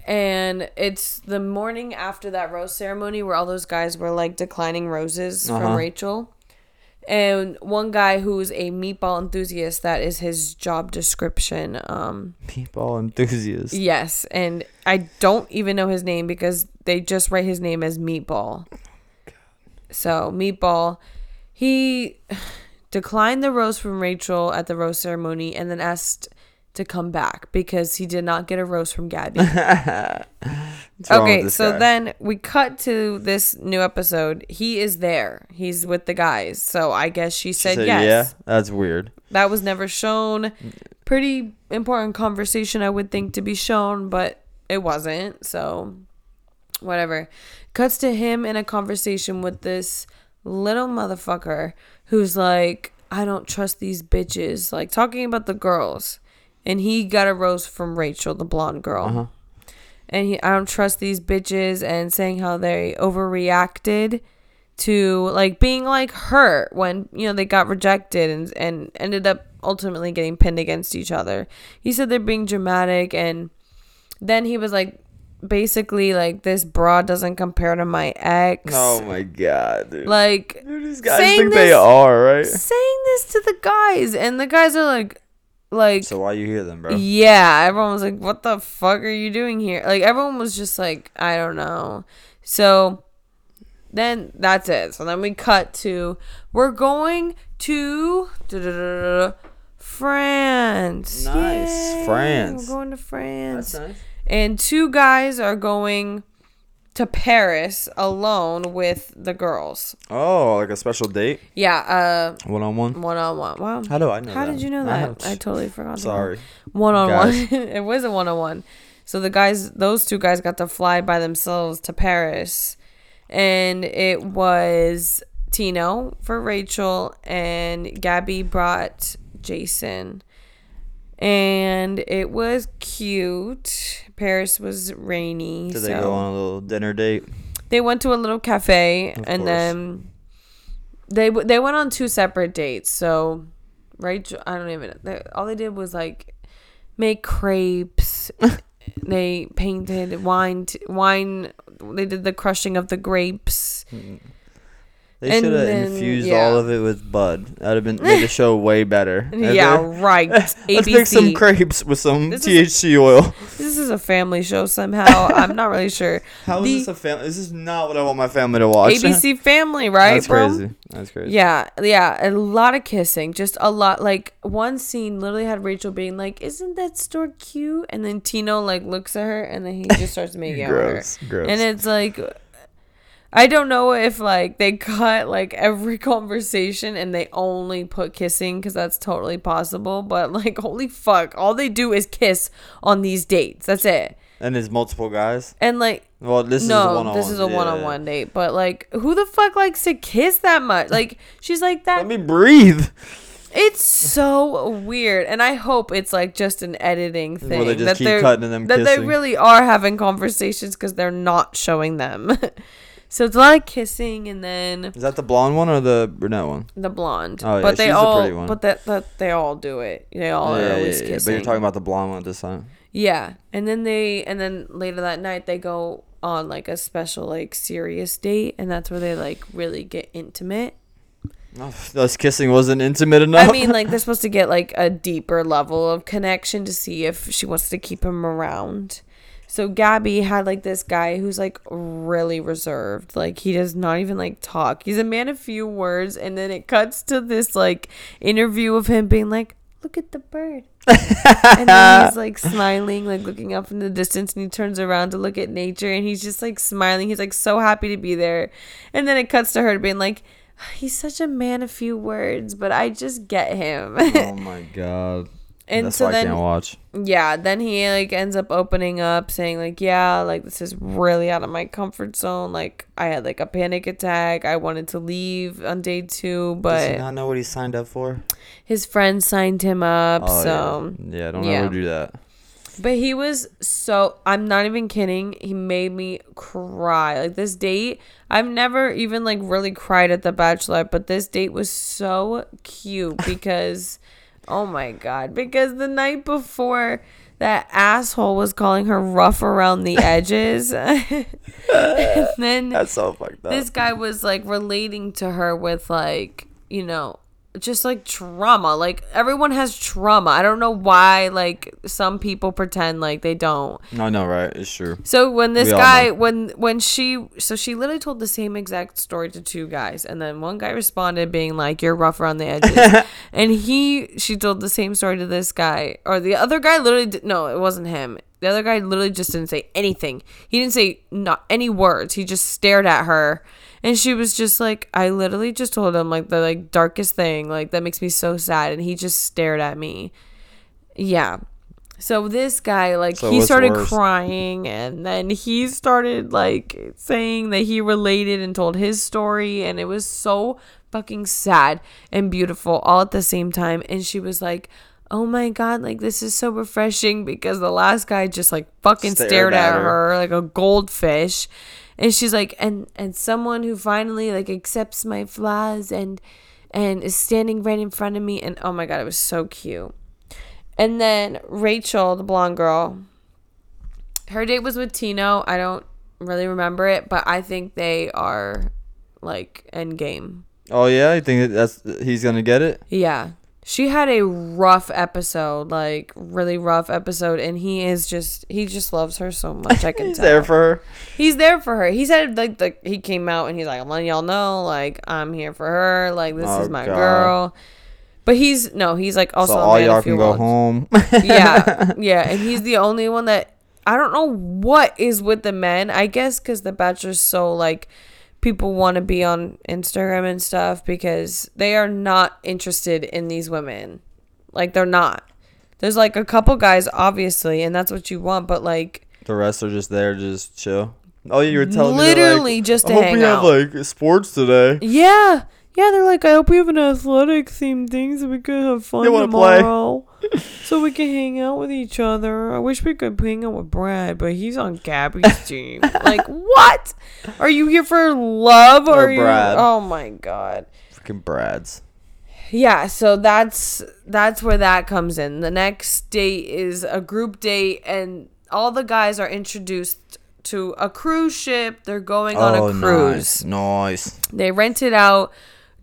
Speaker 1: and it's the morning after that rose ceremony where all those guys were like declining roses
Speaker 2: Uh-huh.
Speaker 1: from Rachel. And one guy who's a meatball enthusiast, that is his job description. Um,
Speaker 2: People enthusiast.
Speaker 1: Yes, and I don't even know his name because they just write his name as Meatball. So, Meatball, he declined the rose from Rachel at the rose ceremony and then asked to come back because he did not get a rose from Gabby.
Speaker 2: What's wrong with
Speaker 1: okay, so
Speaker 2: guy?
Speaker 1: then we cut to this new episode. He is there. He's with the guys. So, I guess she
Speaker 2: She
Speaker 1: said,
Speaker 2: said,
Speaker 1: yes.
Speaker 2: Yeah, that's weird.
Speaker 1: That was never shown. Pretty important conversation, I would think, to be shown, but it wasn't. So, whatever. Cuts to him in a conversation with this little motherfucker who's like, I don't trust these bitches. Like, talking about the girls. And he got a rose from Rachel, the blonde girl.
Speaker 2: Uh-huh.
Speaker 1: And he, I don't trust these bitches and saying how they overreacted to like being like hurt when you know they got rejected and and ended up ultimately getting pinned against each other. He said they're being dramatic and then he was like basically like this broad doesn't compare to my ex.
Speaker 2: Oh my god, dude.
Speaker 1: Like
Speaker 2: Dude, these guys think they are right.
Speaker 1: saying this to the guys and the guys are like like
Speaker 2: So why you hear them, bro?
Speaker 1: yeah, everyone was like, "What the fuck are you doing here?" Like everyone was just like, "I don't know." So then that's it. So then we cut to we're going to France.
Speaker 2: Nice.
Speaker 1: Yay,
Speaker 2: France.
Speaker 1: We're going to France.
Speaker 2: nice.
Speaker 1: And two guys are going to Paris alone with the girls.
Speaker 2: Oh, like a special date,
Speaker 1: Yeah,
Speaker 2: one on one.
Speaker 1: uh one on one. Wow.
Speaker 2: How do I know?
Speaker 1: How
Speaker 2: that?
Speaker 1: did you know that?
Speaker 2: have-
Speaker 1: I totally forgot.
Speaker 2: Sorry.
Speaker 1: One on one. It was a one on one. So the guys, those two guys got to fly by themselves to Paris. And it was Tino for Rachel, and Gabby brought Jason. And it was cute. Paris was rainy.
Speaker 2: Did
Speaker 1: so
Speaker 2: they go on a little dinner date?
Speaker 1: they went to a little cafe
Speaker 2: Of
Speaker 1: and
Speaker 2: course.
Speaker 1: then they they went on two separate dates. So Rachel, I don't even. They, all they did was like make crepes. they painted wine. T- wine. They did the crushing of the grapes.
Speaker 2: Mm-hmm.
Speaker 1: They
Speaker 2: should have infused
Speaker 1: yeah.
Speaker 2: all of it with Bud. That'd have been made the show way better.
Speaker 1: Yeah, right.
Speaker 2: Let's make some crepes with some
Speaker 1: This is-
Speaker 2: THC oil.
Speaker 1: This is a family show somehow. I'm not really sure.
Speaker 2: How is
Speaker 1: The-
Speaker 2: this a family? This is not what I want my family to watch.
Speaker 1: ABC Family, right,
Speaker 2: That's
Speaker 1: bro?
Speaker 2: crazy. That's crazy.
Speaker 1: Yeah, yeah, a lot of kissing, just a lot. Like one scene literally had Rachel being like, "Isn't that store cute?" And then Tino like looks at her, and then he just starts making out with her.
Speaker 2: Gross. Gross.
Speaker 1: And it's like, I don't know if like they cut like every conversation and they only put kissing because that's totally possible. But like, holy fuck, all they do is kiss on these dates. That's it.
Speaker 2: and there's multiple guys.
Speaker 1: And like,
Speaker 2: Well, this is
Speaker 1: no,
Speaker 2: one-on-one.
Speaker 1: this is a
Speaker 2: Yeah.
Speaker 1: one-on-one date. But like, who the fuck likes to kiss that much? Like, she's like that.
Speaker 2: Let me breathe.
Speaker 1: It's so weird, and I hope it's like just an editing thing
Speaker 2: Where they just
Speaker 1: that
Speaker 2: keep
Speaker 1: they're
Speaker 2: cutting to them
Speaker 1: that they really are having conversations because they're not showing them. so it's a lot of kissing, and then
Speaker 2: Is that the blonde one or the brunette one?
Speaker 1: the blonde.
Speaker 2: Oh, yeah,
Speaker 1: but they
Speaker 2: she's the
Speaker 1: all,
Speaker 2: pretty one.
Speaker 1: but that that they all do it. They all are always
Speaker 2: But
Speaker 1: kissing.
Speaker 2: you're talking about the blonde one this time.
Speaker 1: Yeah, and then they and then later that night they go on like a special like serious date, and that's where they like really get intimate.
Speaker 2: Oh, kissing wasn't intimate enough.
Speaker 1: I mean, like they're supposed to get like a deeper level of connection to see if she wants to keep him around. So Gabby had like this guy who's like really reserved. Like he does not even like talk. He's a man of few words and then it cuts to this like interview of him being like, "Look at the bird." and then he's like smiling, like looking up in the distance, and he turns around to look at nature, and he's just like smiling. He's like so happy to be there, and then it cuts to her being like, "He's such a man of few words, but I just get him."
Speaker 2: oh my god.
Speaker 1: And
Speaker 2: That's
Speaker 1: so
Speaker 2: why I
Speaker 1: then,
Speaker 2: can't watch.
Speaker 1: yeah, then he like ends up opening up, saying like, "Yeah, like this is really out of my comfort zone. Like I had like a panic attack. I wanted to leave on day two, but
Speaker 2: Does he not know what he signed up for?
Speaker 1: his friend signed him up,
Speaker 2: Oh,
Speaker 1: so."
Speaker 2: yeah. yeah, don't
Speaker 1: yeah.
Speaker 2: ever do that.
Speaker 1: But he was so I'm not even kidding. He made me cry. Like this date, I've never even like really cried at the bachelor, but this date was so cute because oh my god, because the night before that asshole was calling her rough around the edges. and then
Speaker 2: That's so fucked up.
Speaker 1: this guy was like relating to her with like you know just like trauma. Like everyone has trauma. I don't know why like some people pretend like they don't.
Speaker 2: No, no, right? It's true.
Speaker 1: so when this
Speaker 2: We
Speaker 1: guy when when she so she literally told the same exact story to two guys and then one guy responded being like you're rough around the edges. And he she told the same story to this guy or the other guy literally did, no it wasn't him. The other guy literally just didn't say anything. He didn't say not any words. He just stared at her and she was just like i literally just told him like the like darkest thing like that makes me so sad and he just stared at me yeah so this guy like
Speaker 2: So
Speaker 1: he started
Speaker 2: worse?
Speaker 1: crying and then he started like saying that he related and told his story and it was so fucking sad and beautiful all at the same time and she was like oh my god like this is so refreshing because the last guy just like fucking stared,
Speaker 2: Stared
Speaker 1: at
Speaker 2: at
Speaker 1: her.
Speaker 2: her.
Speaker 1: like a goldfish and she's like and and someone who finally like accepts my flaws and and is standing right in front of me and oh my god it was so cute and then Rachel, the blonde girl, her date was with Tino. I don't really remember it, but I think they are like end game.
Speaker 2: Oh yeah, you think that that's he's gonna get it?
Speaker 1: Yeah. She had a rough episode, like really rough episode, and he is just he just loves her so much. I can
Speaker 2: He's
Speaker 1: tell.
Speaker 2: there for her.
Speaker 1: He's there for her. He said like the he came out and he's like, I'm letting y'all know, like I'm here for her, like this
Speaker 2: Oh,
Speaker 1: is my
Speaker 2: God.
Speaker 1: girl. But he's no, he's like also
Speaker 2: so all y'all can go home.
Speaker 1: yeah, yeah, and he's the only one that I don't know what is with the men. I guess because the Bachelor's so like people want to be on Instagram and stuff because they are not interested in these women. Like they're not. There's like a couple guys, obviously, and that's what you want, but like
Speaker 2: the rest are just there, just chill. Oh, you were telling me.
Speaker 1: literally
Speaker 2: like,
Speaker 1: just
Speaker 2: I
Speaker 1: to
Speaker 2: hope
Speaker 1: hang
Speaker 2: we
Speaker 1: out.
Speaker 2: have like sports today.
Speaker 1: yeah, yeah. They're like, I hope we have an athletic themed thing so we could have fun
Speaker 2: They wanna play.
Speaker 1: tomorrow. so we can hang out with each other. I wish we could hang out with Brad, but he's on Gabby's team. like, what? Are you here for love or,
Speaker 2: Or
Speaker 1: are you?
Speaker 2: Brad.
Speaker 1: Oh my god.
Speaker 2: Freaking Brad's.
Speaker 1: Yeah, so that's that's where that comes in. The next date is a group date, and all the guys are introduced to a cruise ship. They're going on a cruise.
Speaker 2: Oh, nice. Nice.
Speaker 1: They rent it out.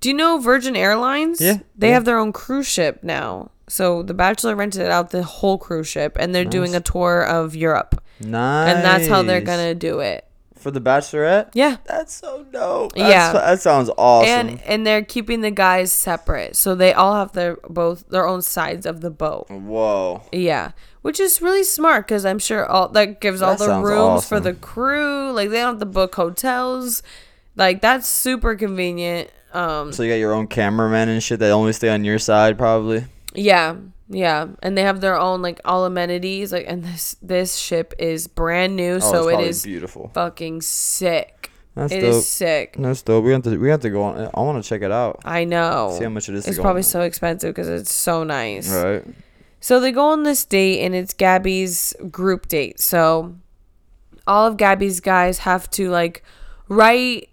Speaker 1: Do you know Virgin Airlines?
Speaker 2: Yeah,
Speaker 1: They
Speaker 2: yeah.
Speaker 1: have their own cruise ship now. So the Bachelor rented out the whole cruise ship, and they're doing a tour of Europe,
Speaker 2: Nice.
Speaker 1: and that's how they're gonna do it.
Speaker 2: For the Bachelorette?
Speaker 1: Yeah.
Speaker 2: That's so dope.
Speaker 1: Yeah.
Speaker 2: That sounds awesome.
Speaker 1: And and they're keeping the guys separate, so they all have their both their own sides of the boat.
Speaker 2: Whoa.
Speaker 1: Yeah, which is really smart because I'm sure all that gives all
Speaker 2: That
Speaker 1: the
Speaker 2: sounds
Speaker 1: rooms for the crew. Like they don't have to book hotels. Like that's super convenient. Um,
Speaker 2: So you got your own cameraman and shit that only stay on your side, probably.
Speaker 1: yeah, yeah, and they have their own like all amenities. Like, and this this ship is brand new,
Speaker 2: Oh,
Speaker 1: so it is
Speaker 2: beautiful.
Speaker 1: fucking sick.
Speaker 2: That's
Speaker 1: It
Speaker 2: dope.
Speaker 1: is sick.
Speaker 2: That's dope. We have to. We have to go on. I want to check it out.
Speaker 1: I know.
Speaker 2: See how much it is.
Speaker 1: It's probably
Speaker 2: on.
Speaker 1: so expensive because it's so nice.
Speaker 2: Right.
Speaker 1: So they go on this date and it's Gabby's group date. So all of Gabby's guys have to like write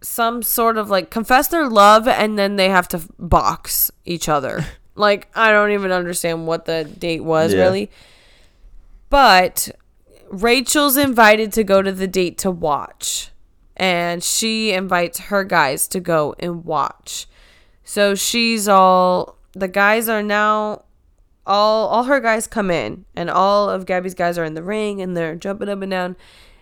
Speaker 1: some sort of like confess their love and then they have to box each other. like I don't even understand what the date was
Speaker 2: Yeah.
Speaker 1: really. But Rachel's invited to go to the date to watch. And she invites her guys to go and watch. So she's all the guys are now all all her guys come in and all of Gabby's guys are in the ring and they're jumping up and down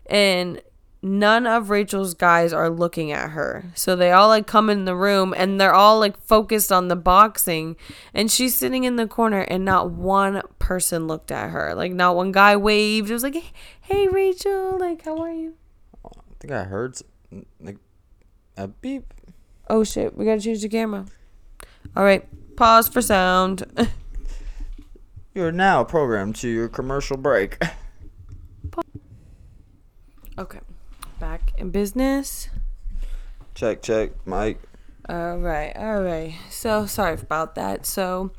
Speaker 1: and none of Rachel's guys are looking at her. So they all like come in the room and they're all like focused on the boxing and she's sitting in the corner and not one person looked at her. Like not one guy waved. It was like, "Hey Rachel, like how are you?"
Speaker 2: I think I heard like a beep.
Speaker 1: Oh shit, we got to change the camera. All right, pause for sound.
Speaker 2: You are now programmed to your commercial break.
Speaker 1: okay. Back in business.
Speaker 2: check, check, Mike.
Speaker 1: All right, all right. So sorry about that. So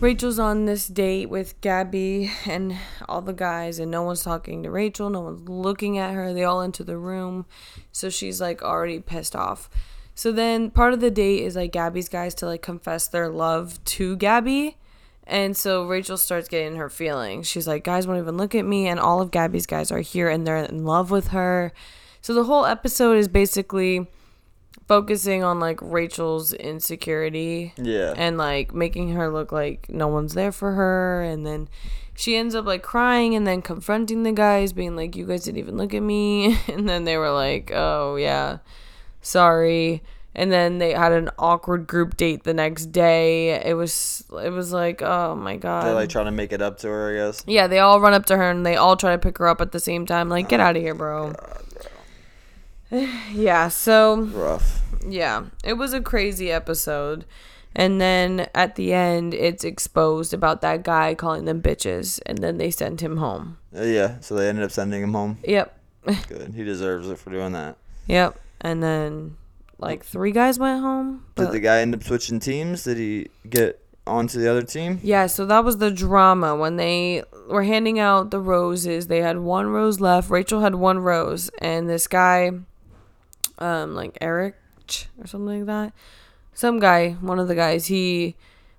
Speaker 1: Rachel's on this date with Gabby and all the guys, and no one's talking to Rachel. No one's looking at her. They all enter the room, so she's like already pissed off. So then part of the date is like Gabby's guys to like confess their love to Gabby. And so Rachel starts getting her feelings. She's like, guys won't even look at me. And all of Gabby's guys are here and they're in love with her. So the whole episode is basically focusing on like Rachel's insecurity
Speaker 2: Yeah.
Speaker 1: and like making her look like no one's there for her and then she ends up like crying and then confronting the guys being like you guys didn't even look at me and then they were like oh yeah sorry and then they had an awkward group date the next day it was it was like oh my god
Speaker 2: They're like trying to make it up to her, I guess.
Speaker 1: yeah they all run up to her and they all try to pick her up at the same time like get out of here bro yeah so
Speaker 2: Rough.
Speaker 1: yeah, it was a crazy episode. And then at the end, it's exposed about that guy calling them bitches, and then they send him home.
Speaker 2: Uh, yeah. So they ended up sending him home.
Speaker 1: Yep,
Speaker 2: Good. He deserves it for doing that.
Speaker 1: yep. And then like three guys went home.
Speaker 2: Did the guy end up switching teams? Did he get onto the other team?
Speaker 1: yeah, so that was the drama when they were handing out the roses. They had one rose left. Rachel had one rose, and this guy, um, like Eric or something like that, some guy, one of the guys, he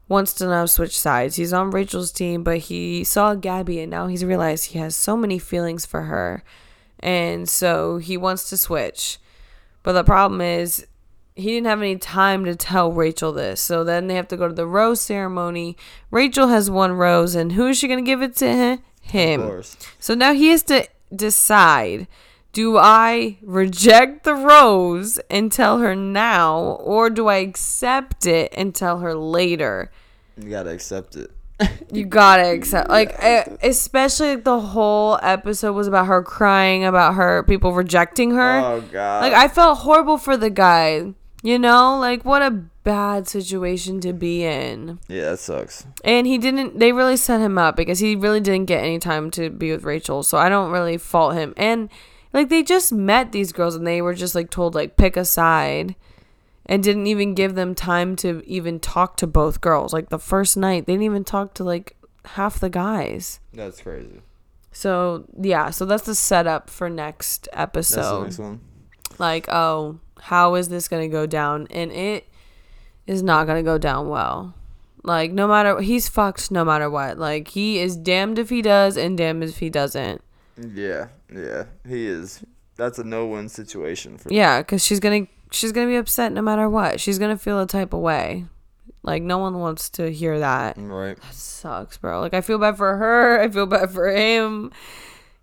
Speaker 1: wants to now switch sides. He's on Rachel's team, but he saw Gabby and now he's realized he has so many feelings for her. And so he wants to switch. But the problem is he didn't have any time to tell Rachel this. So then they have to go to the rose ceremony. Rachel has one rose and who is she going to give it to him?
Speaker 2: Of course.
Speaker 1: So now he has to decide do I reject the rose and tell her now, or do I accept it and tell her later?
Speaker 2: You gotta accept it.
Speaker 1: You gotta accept, like, eh, especially like, the whole episode was about her crying about her people rejecting her.
Speaker 2: Oh god.
Speaker 1: Like, I felt horrible for the guy, you know? Like, what a bad situation to be in.
Speaker 2: yeah, that sucks.
Speaker 1: And he didn't, they really set him up because he really didn't get any time to be with Rachel. So I don't really fault him. And like they just met these girls and they were just like told, like, pick a side and didn't even give them time to even talk to both girls. Like the first night, they didn't even talk to like half the guys.
Speaker 2: That's crazy.
Speaker 1: So yeah, so that's the setup for next episode.
Speaker 2: That's the next one.
Speaker 1: Like, oh, how is this gonna go down? And it is not gonna go down well. Like, no matter he's fucked no matter what. Like he is damned if he does and damned if he doesn't.
Speaker 2: Yeah, yeah, he is. That's a no-win situation for.
Speaker 1: Yeah, because she's gonna she's gonna be upset no matter what. She's gonna feel a type of way. Like no one wants to hear that.
Speaker 2: Right.
Speaker 1: That sucks, bro. Like I feel bad for her. I feel bad for him.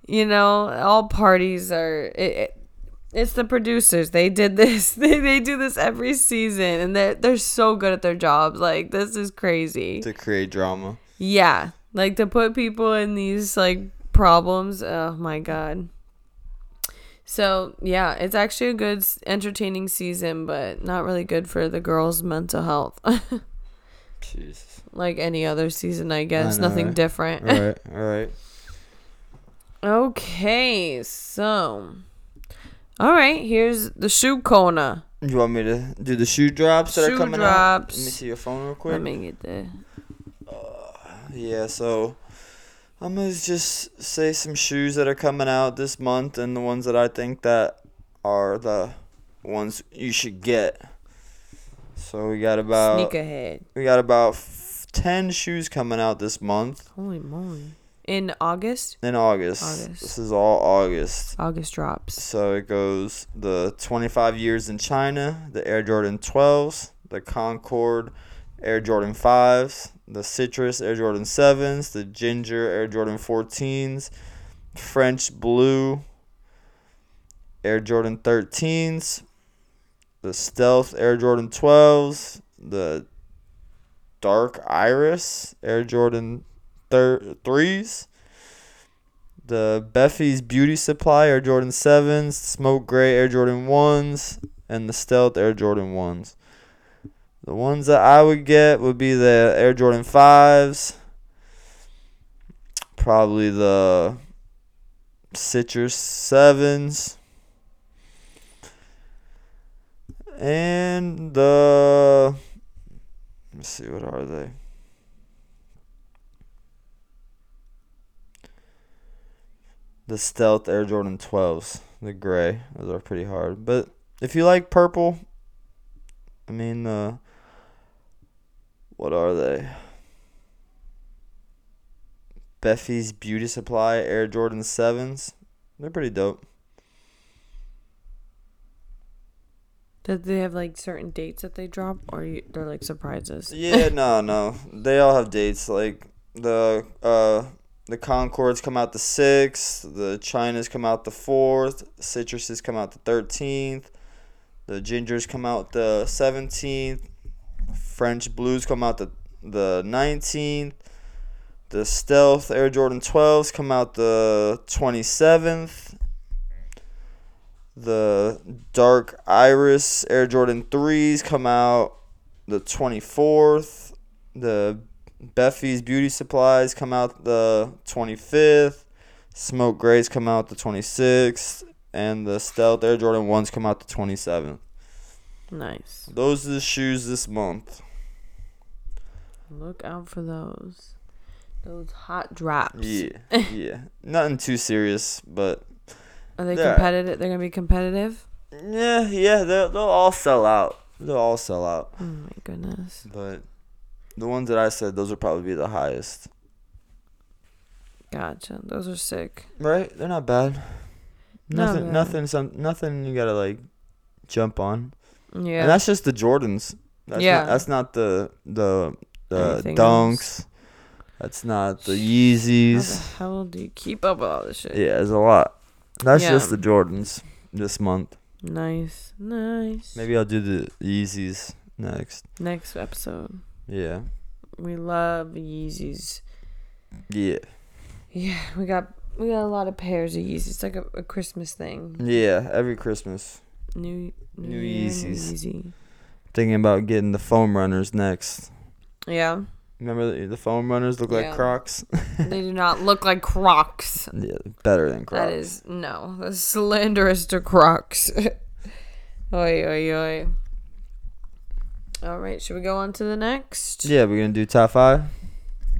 Speaker 1: You know, all parties are. It, it, it's the producers. They did this. They they do this every season, and they're they're so good at their jobs. Like this is crazy.
Speaker 2: To create drama.
Speaker 1: Yeah, like to put people in these like problems. Oh my god. So yeah, it's actually a good, entertaining season, but not really good for the girls' mental health.
Speaker 2: Jesus.
Speaker 1: like any other season, I guess.
Speaker 2: know,
Speaker 1: Nothing
Speaker 2: right?
Speaker 1: different.
Speaker 2: All right. All right.
Speaker 1: Okay, so. All right, here's the shoe corner.
Speaker 2: You want me to do the shoe drops that
Speaker 1: Shoe
Speaker 2: are coming
Speaker 1: drops.
Speaker 2: out? Let me see your phone real quick.
Speaker 1: Let me get the.
Speaker 2: Uh, yeah, so I'm gonna just say some shoes that are coming out this month and the ones that I think that are the ones you should get. So we got about
Speaker 1: Sneak ahead.
Speaker 2: we got about f- ten shoes coming out this month
Speaker 1: Holy moly. In August?
Speaker 2: in August.
Speaker 1: August.
Speaker 2: This is all August.
Speaker 1: August drops.
Speaker 2: So it goes the 25 years in China, the Air Jordan 12s, the Concord Air Jordan 5s, the Citrus Air Jordan 7s, the Ginger Air Jordan 14s, French Blue Air Jordan 13s, the Stealth Air Jordan 12s, the Dark Iris Air Jordan thir- 3s, the Bephie's Beauty Supply Air Jordan 7s, Smoke Gray Air Jordan 1s, and the Stealth Air Jordan 1s. The ones that I would get would be the Air Jordan 5s, probably the Citrus 7s, and the. Let's see, what are they? the Stealth Air Jordan 12s, the gray. Those are pretty hard. But if you like purple, I mean, uh, what are they? Bephie's Beauty Supply Air Jordan 7s. They're pretty dope.
Speaker 1: Did they have like certain dates that they drop, or you, they're like surprises?
Speaker 2: Yeah, no, no. They all have dates. Like the uh the Concords come out the sixth, the Chinas come out the fourth, Citruses come out the thirteenth, the Gingers come out the seventeenth, French Blues come out the the nineteenth, the Stealth Air Jordan twelves come out the twenty seventh. The Dark Iris Air Jordan 3s come out the 24th. The Bephie's Beauty Supplies come out the 25th. Smoke Grays come out the 26th. And the Stealth Air Jordan 1s come out the 27th.
Speaker 1: Nice.
Speaker 2: Those are the shoes this month.
Speaker 1: Look out for those. Those hot drops.
Speaker 2: Yeah, yeah. Nothing too serious, but
Speaker 1: Are they
Speaker 2: They're-
Speaker 1: competitive? They're gonna be competitive.
Speaker 2: yeah, yeah, they'll, they'll all sell out. They'll all sell out.
Speaker 1: Oh my goodness.
Speaker 2: But the ones that I said, those will probably be the highest.
Speaker 1: Gotcha. Those are sick.
Speaker 2: Right? They're not bad.
Speaker 1: Not
Speaker 2: Nothing,
Speaker 1: bad.
Speaker 2: nothing, some, nothing you gotta like jump on.
Speaker 1: Yeah.
Speaker 2: And that's just the Jordans. That's
Speaker 1: Yeah.
Speaker 2: Not, that's not the the the
Speaker 1: Anything
Speaker 2: dunks. That's not the
Speaker 1: How
Speaker 2: Yeezys.
Speaker 1: the hell do you keep up with all this shit?
Speaker 2: Yeah, there's a lot. That's
Speaker 1: Yeah.
Speaker 2: just the Jordans this month.
Speaker 1: Nice. Nice.
Speaker 2: Maybe I'll do the Yeezys next.
Speaker 1: Next episode.
Speaker 2: Yeah.
Speaker 1: We love Yeezys.
Speaker 2: Yeah.
Speaker 1: Yeah, we got we got a lot of pairs of Yeezys. It's like a, a Christmas thing.
Speaker 2: Yeah. Every Christmas.
Speaker 1: New New,
Speaker 2: New Yeezys.
Speaker 1: Yeezy.
Speaker 2: Thinking about getting the foam runners next.
Speaker 1: Yeah.
Speaker 2: Remember the, the foam runners look like Crocs?
Speaker 1: they do not look like Crocs.
Speaker 2: yeah, better than Crocs.
Speaker 1: That is no, the slenderest of Crocs. oi oi oi. All right, should we go on to the next?
Speaker 2: Yeah, we're gonna do top five.